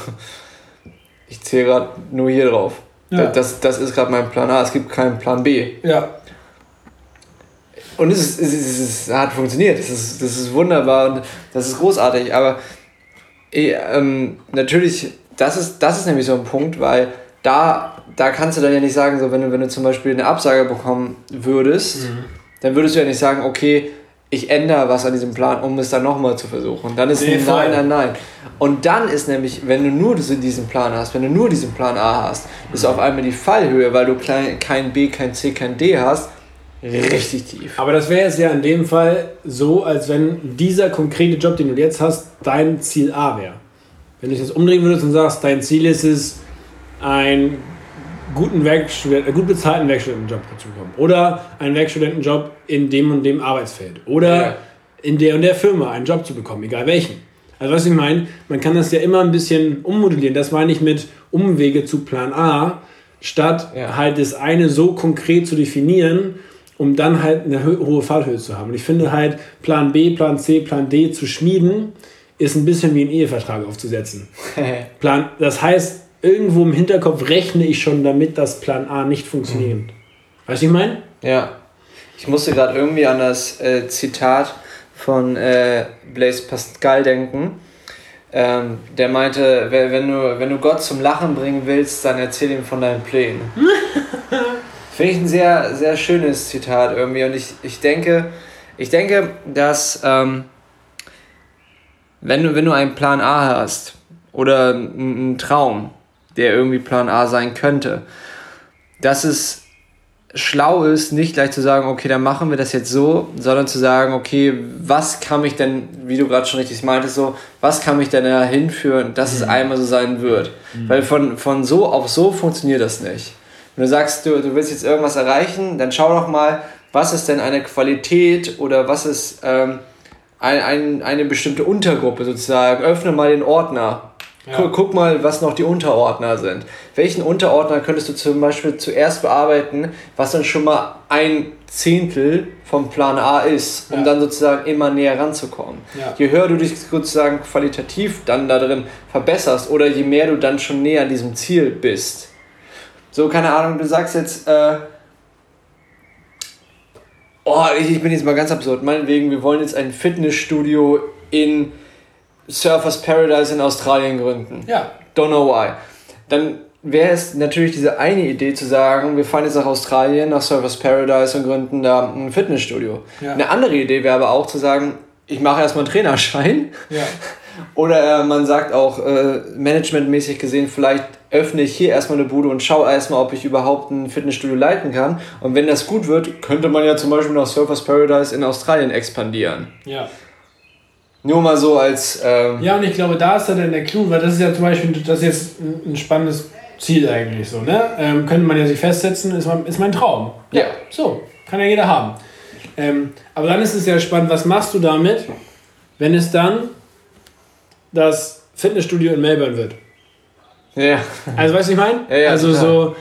[laughs] ich zähle gerade nur hier drauf. Ja. Das, das ist gerade mein Plan A, es gibt keinen Plan B. Ja. Und es, ist, es, ist, es hat funktioniert, das ist, das ist wunderbar und das ist großartig, aber eh, ähm, natürlich, das ist, das ist nämlich so ein Punkt, weil da, da kannst du dann ja nicht sagen, so wenn du, wenn du zum Beispiel eine Absage bekommen würdest, mhm dann würdest du ja nicht sagen, okay, ich ändere was an diesem Plan, um es dann nochmal zu versuchen. Dann ist nee, ein Nein, nein, nein. Und dann ist nämlich, wenn du nur diesen Plan hast, wenn du nur diesen Plan A hast, ist auf einmal die Fallhöhe, weil du kein B, kein C, kein D hast, richtig tief. Aber das wäre jetzt ja in dem Fall so, als wenn dieser konkrete Job, den du jetzt hast, dein Ziel A wäre. Wenn du es jetzt umdrehen würdest und sagst, dein Ziel ist es, ein guten Werkstudenten, äh, gut bezahlten Werkstudentenjob zu bekommen. Oder einen Werkstudentenjob in dem und dem Arbeitsfeld. Oder ja. in der und der Firma einen Job zu bekommen, egal welchen. Also was ich meine, man kann das ja immer ein bisschen ummodellieren. Das meine ich mit Umwege zu Plan A, statt ja. halt das eine so konkret zu definieren, um dann halt eine hohe Fallhöhe zu haben. Und ich finde halt Plan B, Plan C, Plan D zu schmieden, ist ein bisschen wie ein Ehevertrag aufzusetzen. [laughs] Plan, das heißt, irgendwo im Hinterkopf rechne ich schon damit, dass Plan A nicht funktioniert. Mhm. Weißt du, ich meine? Ja. Ich musste gerade irgendwie an das äh, Zitat von äh, Blaise Pascal denken. Ähm, der meinte, wenn du, wenn du Gott zum Lachen bringen willst, dann erzähl ihm von deinen Plänen. [laughs] Finde ich ein sehr, sehr schönes Zitat irgendwie. Und ich, ich denke, ich denke, dass ähm, wenn, du, wenn du einen Plan A hast oder einen Traum, der irgendwie Plan A sein könnte. Dass es schlau ist, nicht gleich zu sagen, okay, dann machen wir das jetzt so, sondern zu sagen, okay, was kann mich denn, wie du gerade schon richtig meintest, so, was kann mich denn dahin führen, dass mhm. es einmal so sein wird? Mhm. Weil von, von so auf so funktioniert das nicht. Wenn du sagst, du, du willst jetzt irgendwas erreichen, dann schau doch mal, was ist denn eine Qualität oder was ist ähm, ein, ein, eine bestimmte Untergruppe sozusagen. Öffne mal den Ordner ja. Guck, guck, mal, was noch die Unterordner sind. Welchen Unterordner könntest du zum Beispiel zuerst bearbeiten, was dann schon mal ein Zehntel vom Plan A ist, um ja. dann sozusagen immer näher ranzukommen. Ja. Je höher du dich sozusagen qualitativ dann da drin verbesserst oder je mehr du dann schon näher an diesem Ziel bist. So, keine Ahnung, du sagst jetzt, äh, oh, ich, ich bin jetzt mal ganz absurd, meinetwegen, wir wollen jetzt ein Fitnessstudio in Surfers Paradise in Australien gründen. Ja. Don't know why. Dann wäre es natürlich diese eine Idee zu sagen, wir fahren jetzt nach Australien, nach Surfers Paradise und gründen da ein Fitnessstudio. Ja. Eine andere Idee wäre aber auch zu sagen, ich mache erstmal einen Trainerschein. Ja. [laughs] Oder äh, man sagt auch, äh, managementmäßig gesehen, vielleicht öffne ich hier erstmal eine Bude und schaue erstmal, ob ich überhaupt ein Fitnessstudio leiten kann. Und wenn das gut wird, könnte man ja zum Beispiel nach Surfers Paradise in Australien expandieren. Ja. Nur mal so als. Ähm ja, und ich glaube, da ist dann der Clou, weil das ist ja zum Beispiel das ist jetzt ein spannendes Ziel eigentlich so, ne? Ähm, könnte man ja sich festsetzen, ist mein, ist mein Traum. Ja. So, kann ja jeder haben. Ähm, aber dann ist es ja spannend, was machst du damit, wenn es dann das Fitnessstudio in Melbourne wird? Ja. Also weißt du, ich meine? Ja, ja, also total. so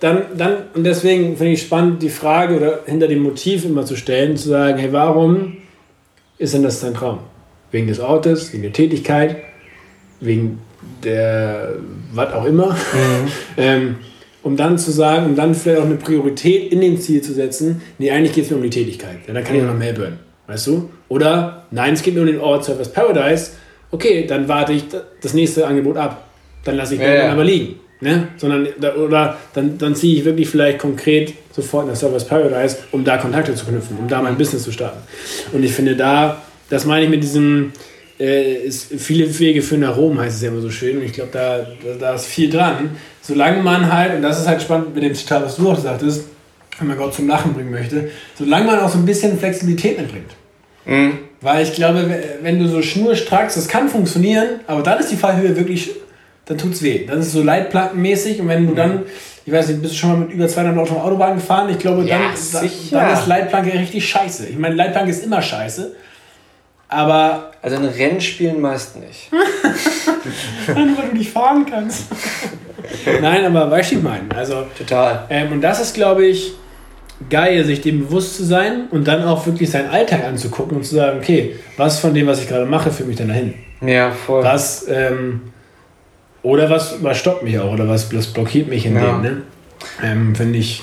dann, dann, und deswegen finde ich spannend, die Frage oder hinter dem Motiv immer zu stellen, zu sagen, hey, warum ist denn das dein Traum? Wegen des Autos, wegen der Tätigkeit, wegen der, was auch immer. Mhm. [laughs] ähm, um dann zu sagen, um dann vielleicht auch eine Priorität in dem Ziel zu setzen, nee, eigentlich geht es mir um die Tätigkeit. Ja, dann kann ich auch noch Melbourne. Weißt du? Oder, nein, es geht nur um den Ort Surfers Paradise. Okay, dann warte ich das nächste Angebot ab. Dann lasse ich ja, Melbourne ja. aber liegen. Ne? Sondern, oder dann, dann ziehe ich wirklich vielleicht konkret sofort nach Surfers Paradise, um da Kontakte zu knüpfen, um da mein Business zu starten. Und ich finde da, das meine ich mit diesem, äh, ist viele Wege führen nach Rom, heißt es ja immer so schön. Und ich glaube, da, da, da, ist viel dran. Solange man halt, und das ist halt spannend mit dem Zitat, was du auch sagtest, wenn man Gott zum Lachen bringen möchte, solange man auch so ein bisschen Flexibilität mitbringt. Mhm. Weil ich glaube, wenn du so schnurstracks, das kann funktionieren, aber dann ist die Fallhöhe wirklich, dann tut es weh. Dann ist es so leitplankenmäßig und wenn du dann, ich weiß nicht, bist du schon mal mit über 200 Auto Autobahn gefahren? Ich glaube, dann, ja, dann, dann ist Leitplanke richtig scheiße. Ich meine, Leitplanke ist immer scheiße. Aber. Also ein Rennspielen meist nicht. [laughs] Nur weil du nicht fahren kannst. Nein, aber weißt du, ich meine. Also, Total. Ähm, und das ist, glaube ich, geil, sich dem bewusst zu sein und dann auch wirklich seinen Alltag anzugucken und zu sagen, okay, was von dem, was ich gerade mache, führt mich dann dahin? Ja, voll. Was, ähm, oder was, was stoppt mich auch oder was, was blockiert mich in ja. dem, ne? Ähm, Finde ich,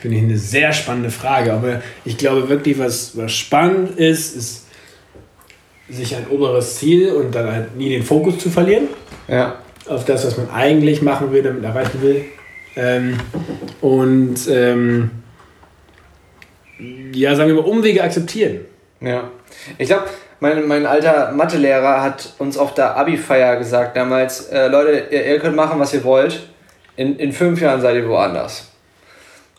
find ich eine sehr spannende Frage. Aber ich glaube wirklich, was, was spannend ist, ist sich ein oberes Ziel und dann halt nie den Fokus zu verlieren. Ja. Auf das, was man eigentlich machen will, damit erreichen will. Ähm, und ähm, ja, sagen wir mal, Umwege akzeptieren. Ja. Ich glaube, mein, mein alter Mathelehrer hat uns auf der Abi-Feier gesagt damals, äh, Leute, ihr, ihr, könnt machen, was ihr wollt. In, in fünf Jahren seid ihr woanders.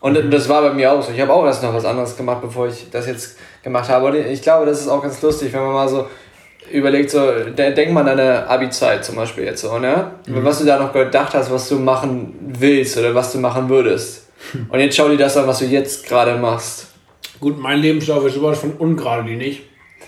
Und das war bei mir auch so. Ich habe auch erst noch was anderes gemacht, bevor ich das jetzt gemacht habe. Und ich glaube, das ist auch ganz lustig, wenn man mal so überlegt, so, denk mal an deine Abi-Zeit zum Beispiel jetzt so, ne? Mhm. Was du da noch gedacht hast, was du machen willst oder was du machen würdest. Und jetzt schau dir das an, was du jetzt gerade machst. Gut, mein Lebenslauf ist sowas von ungeradlinig.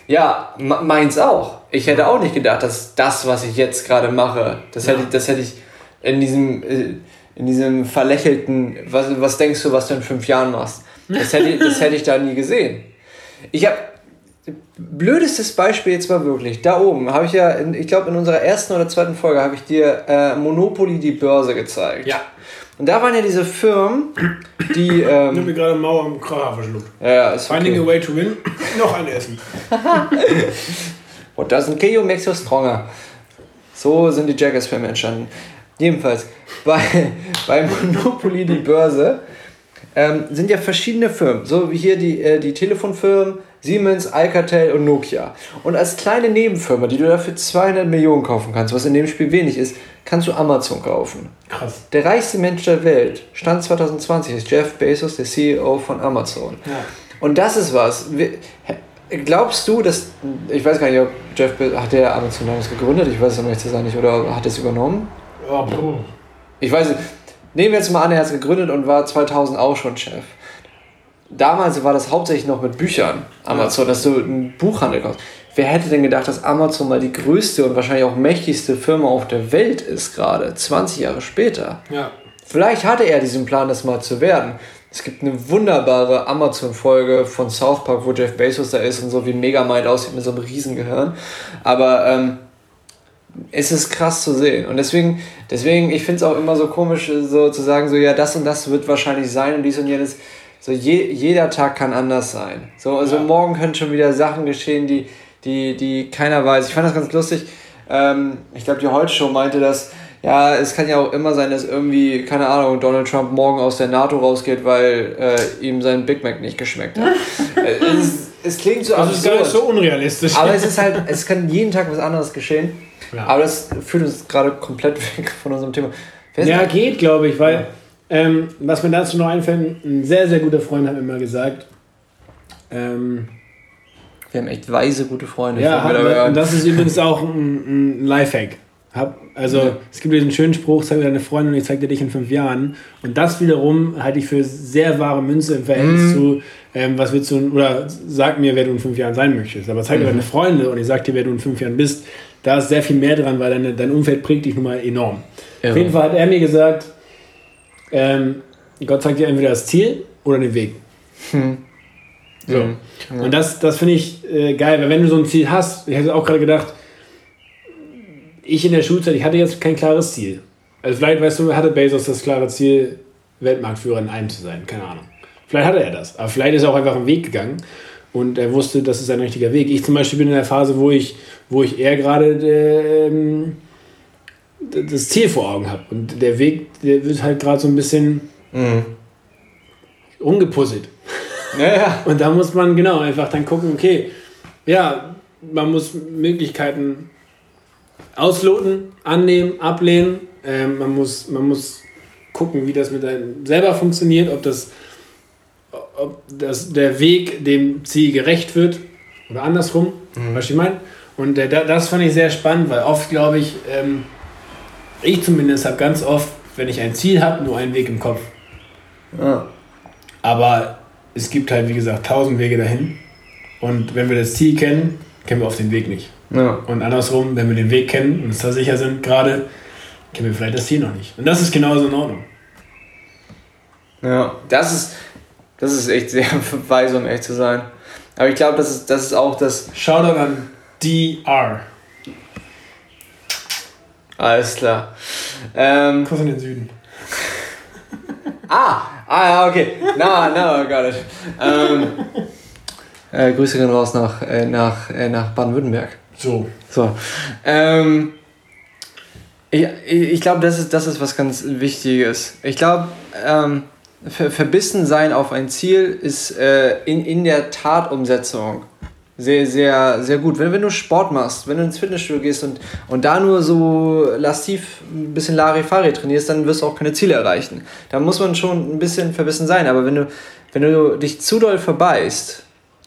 Ja, meins auch. Ich hätte auch nicht gedacht, dass das, was ich jetzt gerade mache, das, ja. hätte, das hätte ich in diesem, äh, in diesem verlächelten, was, was denkst du, was du in fünf Jahren machst? Das hätte, das hätte ich da nie gesehen. Ich habe blödestes Beispiel jetzt mal wirklich. Da oben habe ich ja, in, ich glaube in unserer ersten oder zweiten Folge habe ich dir äh, Monopoly die Börse gezeigt. Ja. Und da waren ja diese Firmen, die. Ähm, ich habe mir gerade Mauer am Kracher verschluckt. Ja, ja, ist Finding okay. a way to win. [laughs] Noch ein Essen. What doesn't kill you makes you stronger. So sind die Jackass-Filme entstanden. Jedenfalls, bei, [laughs] bei Monopoly die Börse ähm, sind ja verschiedene Firmen. So wie hier die, äh, die Telefonfirmen, Siemens, Alcatel und Nokia. Und als kleine Nebenfirma, die du dafür 200 Millionen kaufen kannst, was in dem Spiel wenig ist, kannst du Amazon kaufen. Krass. Der reichste Mensch der Welt, Stand 2020, ist Jeff Bezos, der CEO von Amazon. Ja. Und das ist was. Glaubst du, dass, ich weiß gar nicht, ob Jeff Bezos, hat der Amazon damals gegründet? Ich weiß es aber nicht, nicht, oder hat er es übernommen? Oh, ich weiß nicht. Nehmen wir jetzt mal an, er hat es gegründet und war 2000 auch schon Chef damals war das hauptsächlich noch mit Büchern, Amazon, ja. dass du ein Buchhandel kaufst. Wer hätte denn gedacht, dass Amazon mal die größte und wahrscheinlich auch mächtigste Firma auf der Welt ist gerade, 20 Jahre später? Ja. Vielleicht hatte er diesen Plan, das mal zu werden. Es gibt eine wunderbare Amazon-Folge von South Park, wo Jeff Bezos da ist und so wie Megamind aussieht mit so einem Riesengehirn. Aber ähm, es ist krass zu sehen. Und deswegen, deswegen ich finde es auch immer so komisch, so zu sagen, so ja, das und das wird wahrscheinlich sein und dies und jenes so je, jeder Tag kann anders sein. So, also ja. morgen können schon wieder Sachen geschehen, die, die, die keiner weiß. Ich fand das ganz lustig. Ähm, ich glaube, die Heute-Show meinte das. Ja, es kann ja auch immer sein, dass irgendwie, keine Ahnung, Donald Trump morgen aus der NATO rausgeht, weil äh, ihm sein Big Mac nicht geschmeckt hat. [laughs] Äh, es, es, klingt so also absurd. Ist so unrealistisch. Aber es ist halt, es kann jeden Tag was anderes geschehen. Ja. Aber das führt uns gerade komplett [laughs] weg von unserem Thema. ja, geht, glaube ich, weil ja. Ähm, was mir dazu noch einfällt, ein sehr, sehr guter Freund hat mir mal gesagt, ähm, wir haben echt weise gute Freunde. Ja, und das ist übrigens auch ein, ein Lifehack. Hab, also ja. es gibt diesen schönen Spruch, zeig mir deine Freundin und ich zeig dir dich in fünf Jahren. Und das wiederum halte ich für sehr wahre Münze im Verhältnis mm. zu, ähm, was willst du, oder sag mir, wer du in fünf Jahren sein möchtest. Aber zeig mir mm. deine Freunde und ich sag dir, wer du in fünf Jahren bist. Da ist sehr viel mehr dran, weil deine, dein Umfeld prägt dich nun mal enorm. Ja. Auf jeden Fall hat er mir gesagt, ähm, Gott zeigt dir entweder das Ziel oder den Weg. Hm. So. Ja. Und das, das finde ich äh, geil, weil wenn du so ein Ziel hast, ich hätte auch gerade gedacht, ich in der Schulzeit, ich hatte jetzt kein klares Ziel. Also vielleicht, weißt du, hatte Bezos das klare Ziel, Weltmarktführer in einem zu sein, keine Ahnung. Vielleicht hatte er das, aber vielleicht ist er auch einfach einen Weg gegangen und er wusste, das ist ein richtiger Weg. Ich zum Beispiel bin in der Phase, wo ich, wo ich eher gerade ähm, das Ziel vor Augen habe und der Weg, der wird halt gerade so ein bisschen mhm. umgepuzzelt. Ja, ja. [laughs] Und da muss man genau einfach dann gucken, okay, ja, man muss Möglichkeiten ausloten, annehmen, ablehnen. Ähm, man, muss, man muss gucken, wie das mit einem selber funktioniert, ob das, ob das der Weg dem Ziel gerecht wird oder andersrum. Mhm. Was ich meine? Und äh, das fand ich sehr spannend, weil oft glaube ich, ähm, ich zumindest habe ganz oft, wenn ich ein Ziel habe, nur einen Weg im Kopf. Ja. Aber es gibt halt, wie gesagt, tausend Wege dahin. Und wenn wir das Ziel kennen, kennen wir auf den Weg nicht. Ja. Und andersrum, wenn wir den Weg kennen und uns da sicher sind gerade, kennen wir vielleicht das Ziel noch nicht. Und das ist genauso in Ordnung. Ja, das ist, das ist echt sehr [laughs] weise, um echt zu sein. Aber ich glaube, das ist, das ist auch das. Shoutout an DR. Alles klar. Ähm, Kuss in den Süden. [laughs] ah, ah ja, okay. No, no, got it. Ähm, äh, Grüße gehen raus nach, äh, nach, äh, nach Baden-Württemberg. So. So. Ähm, ich ich glaube, das ist, das ist was ganz Wichtiges. Ich glaube, ähm, verbissen sein auf ein Ziel ist äh, in, in der Tatumsetzung sehr, sehr, sehr gut. Wenn, wenn du Sport machst, wenn du ins Fitnessstudio gehst und, und da nur so lastiv ein bisschen Larifari trainierst, dann wirst du auch keine Ziele erreichen. Da muss man schon ein bisschen verbissen sein. Aber wenn du, wenn du dich zu doll verbeißt,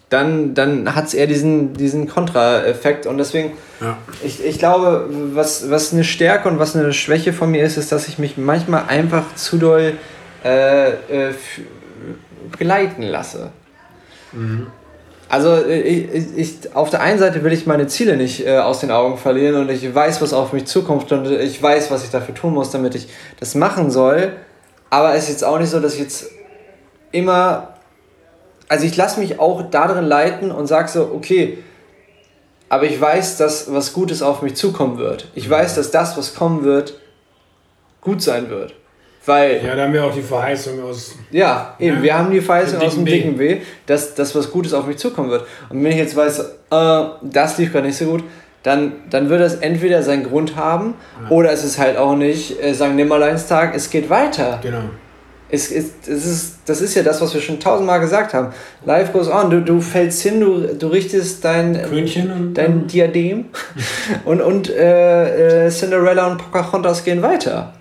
dann, dann hat es eher diesen, diesen Kontraeffekt. Und deswegen, ja. ich, ich glaube, was, was eine Stärke und was eine Schwäche von mir ist, ist, dass ich mich manchmal einfach zu doll äh, äh, gleiten lasse. Mhm. Also äh, ich, ich, auf der einen Seite will ich meine Ziele nicht äh, aus den Augen verlieren und ich weiß, was auf mich zukommt und ich weiß, was ich dafür tun muss, damit ich das machen soll. Aber es ist jetzt auch nicht so, dass ich jetzt immer also ich lasse mich auch darin leiten und sage so, okay, aber ich weiß, dass was Gutes auf mich zukommen wird. Ich weiß, dass das, was kommen wird, gut sein wird. Weil, ja, da haben wir auch die Verheißung aus. Ja, eben, ja, wir haben die Verheißung aus dem dicken W, dass, dass was Gutes auf mich zukommen wird. Und wenn ich jetzt weiß, äh, das lief gerade nicht so gut, dann, dann wird das entweder seinen Grund haben ja. oder es ist halt auch nicht äh, sagen Nimmerleinstag, es geht weiter. Genau. Es, es, es ist, das ist ja das, was wir schon tausendmal gesagt haben. Life goes on. Du, du fällst hin, du, du richtest dein, Krönchen dein Diadem [laughs] und, und äh, äh, Cinderella und Pocahontas gehen weiter.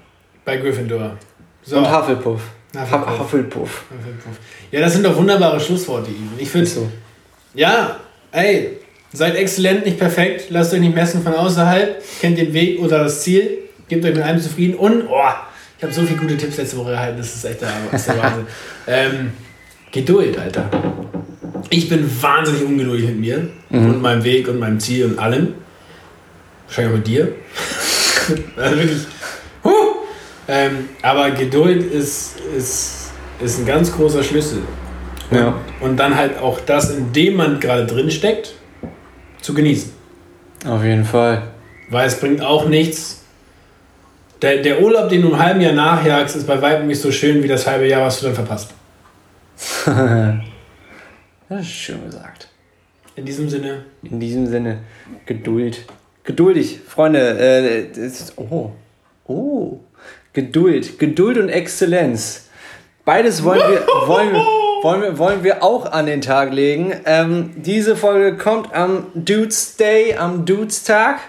Bei Gryffindor. So. Und Hufflepuff. Hufflepuff. Hufflepuff. Hufflepuff. Ja, das sind doch wunderbare Schlussworte, Ivan. Ich finde so. Ja, ey, seid exzellent, nicht perfekt. Lasst euch nicht messen von außerhalb. Kennt den Weg oder das Ziel. Gebt euch mit einem zufrieden und, oh, ich habe so viele gute Tipps letzte Woche erhalten, das ist echt der, ist der Wahnsinn. [laughs] ähm, Geduld, Alter. Ich bin wahnsinnig ungeduldig mit mir mhm. und meinem Weg und meinem Ziel und allem. Wahrscheinlich auch mit dir. [laughs] also wirklich. Ähm, aber Geduld ist, ist, ist ein ganz großer Schlüssel. Und, ja. und dann halt auch das, in dem man gerade drin steckt, zu genießen. Auf jeden Fall. Weil es bringt auch nichts, der, der Urlaub, den du ein halben Jahr nachjagst, ist bei weitem nicht so schön wie das halbe Jahr, was du dann verpasst. [laughs] das ist schön gesagt. In diesem Sinne. In diesem Sinne. Geduld. Geduldig, Freunde. Äh, oh. Oh. Geduld. Geduld und Exzellenz. Beides wollen wir, [laughs] wollen, wollen, wir, wollen wir auch an den Tag legen. Ähm, diese Folge kommt am Dudes Day, am Dudes Tag.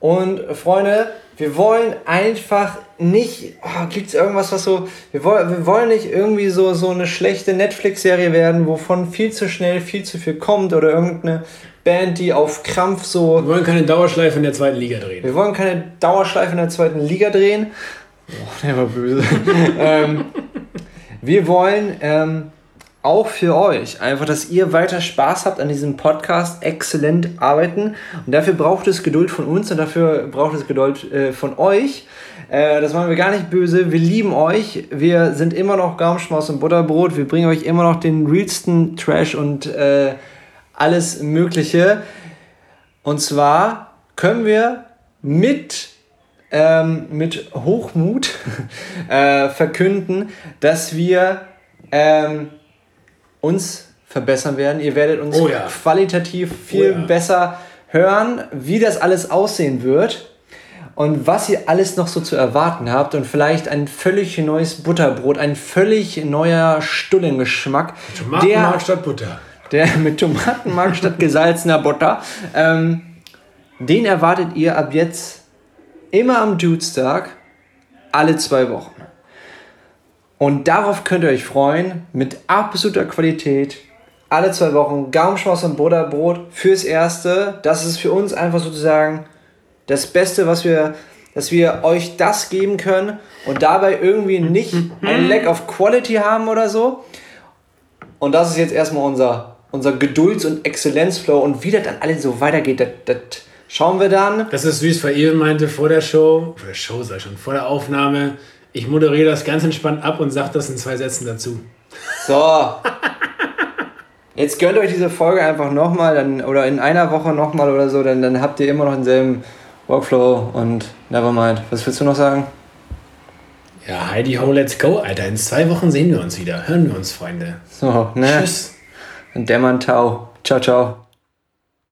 Und Freunde, wir wollen einfach nicht, oh, gibt es irgendwas, was so, wir wollen, wir wollen nicht irgendwie so, so eine schlechte Netflix-Serie werden, wovon viel zu schnell viel zu viel kommt oder irgendeine Band, die auf Krampf so. Wir wollen keine Dauerschleife in der zweiten Liga drehen. Wir wollen keine Dauerschleife in der zweiten Liga drehen. Oh, der war böse. [laughs] ähm, wir wollen ähm, auch für euch. Einfach, dass ihr weiter Spaß habt an diesem Podcast, exzellent arbeiten. Und dafür braucht es Geduld von uns und dafür braucht es Geduld äh, von euch. Äh, das machen wir gar nicht böse. Wir lieben euch. Wir sind immer noch Gaumenschmaus und Butterbrot. Wir bringen euch immer noch den realsten Trash und äh, alles Mögliche. Und zwar können wir mit ähm, mit Hochmut [laughs] äh, verkünden, dass wir ähm, uns verbessern werden. Ihr werdet uns oh ja. qualitativ viel oh ja. besser hören, wie das alles aussehen wird und was ihr alles noch so zu erwarten habt und vielleicht ein völlig neues Butterbrot, ein völlig neuer Stullengeschmack. Tomatenmark statt Butter. Der mit Tomatenmark statt gesalzener Butter. Ähm, den erwartet ihr ab jetzt immer am Dudestag, alle zwei Wochen. Und darauf könnt ihr euch freuen, mit absoluter Qualität. Alle zwei Wochen Gaumenschmaus und Butterbrot fürs Erste. Das ist für uns einfach sozusagen das Beste, was wir, dass wir euch das geben können und dabei irgendwie nicht ein Lack of Quality haben oder so. Und das ist jetzt erstmal unser, unser Gedulds- und Exzellenzflow. Und wie das dann alles so weitergeht, das, das schauen wir dann. Das ist süß, weil ihr meinte vor der Show, vor der Show sei schon, vor der Aufnahme, ich moderiere das ganz entspannt ab und sage das in zwei Sätzen dazu. So. Jetzt gönnt euch diese Folge einfach nochmal oder in einer Woche nochmal oder so, dann, dann habt ihr immer noch denselben Workflow und Nevermind. Was willst du noch sagen? Ja, Heidi Ho, let's go, Alter. In zwei Wochen sehen wir uns wieder. Hören wir uns, Freunde. So, ne? Tschüss. Und der Mann Tau. Ciao, ciao.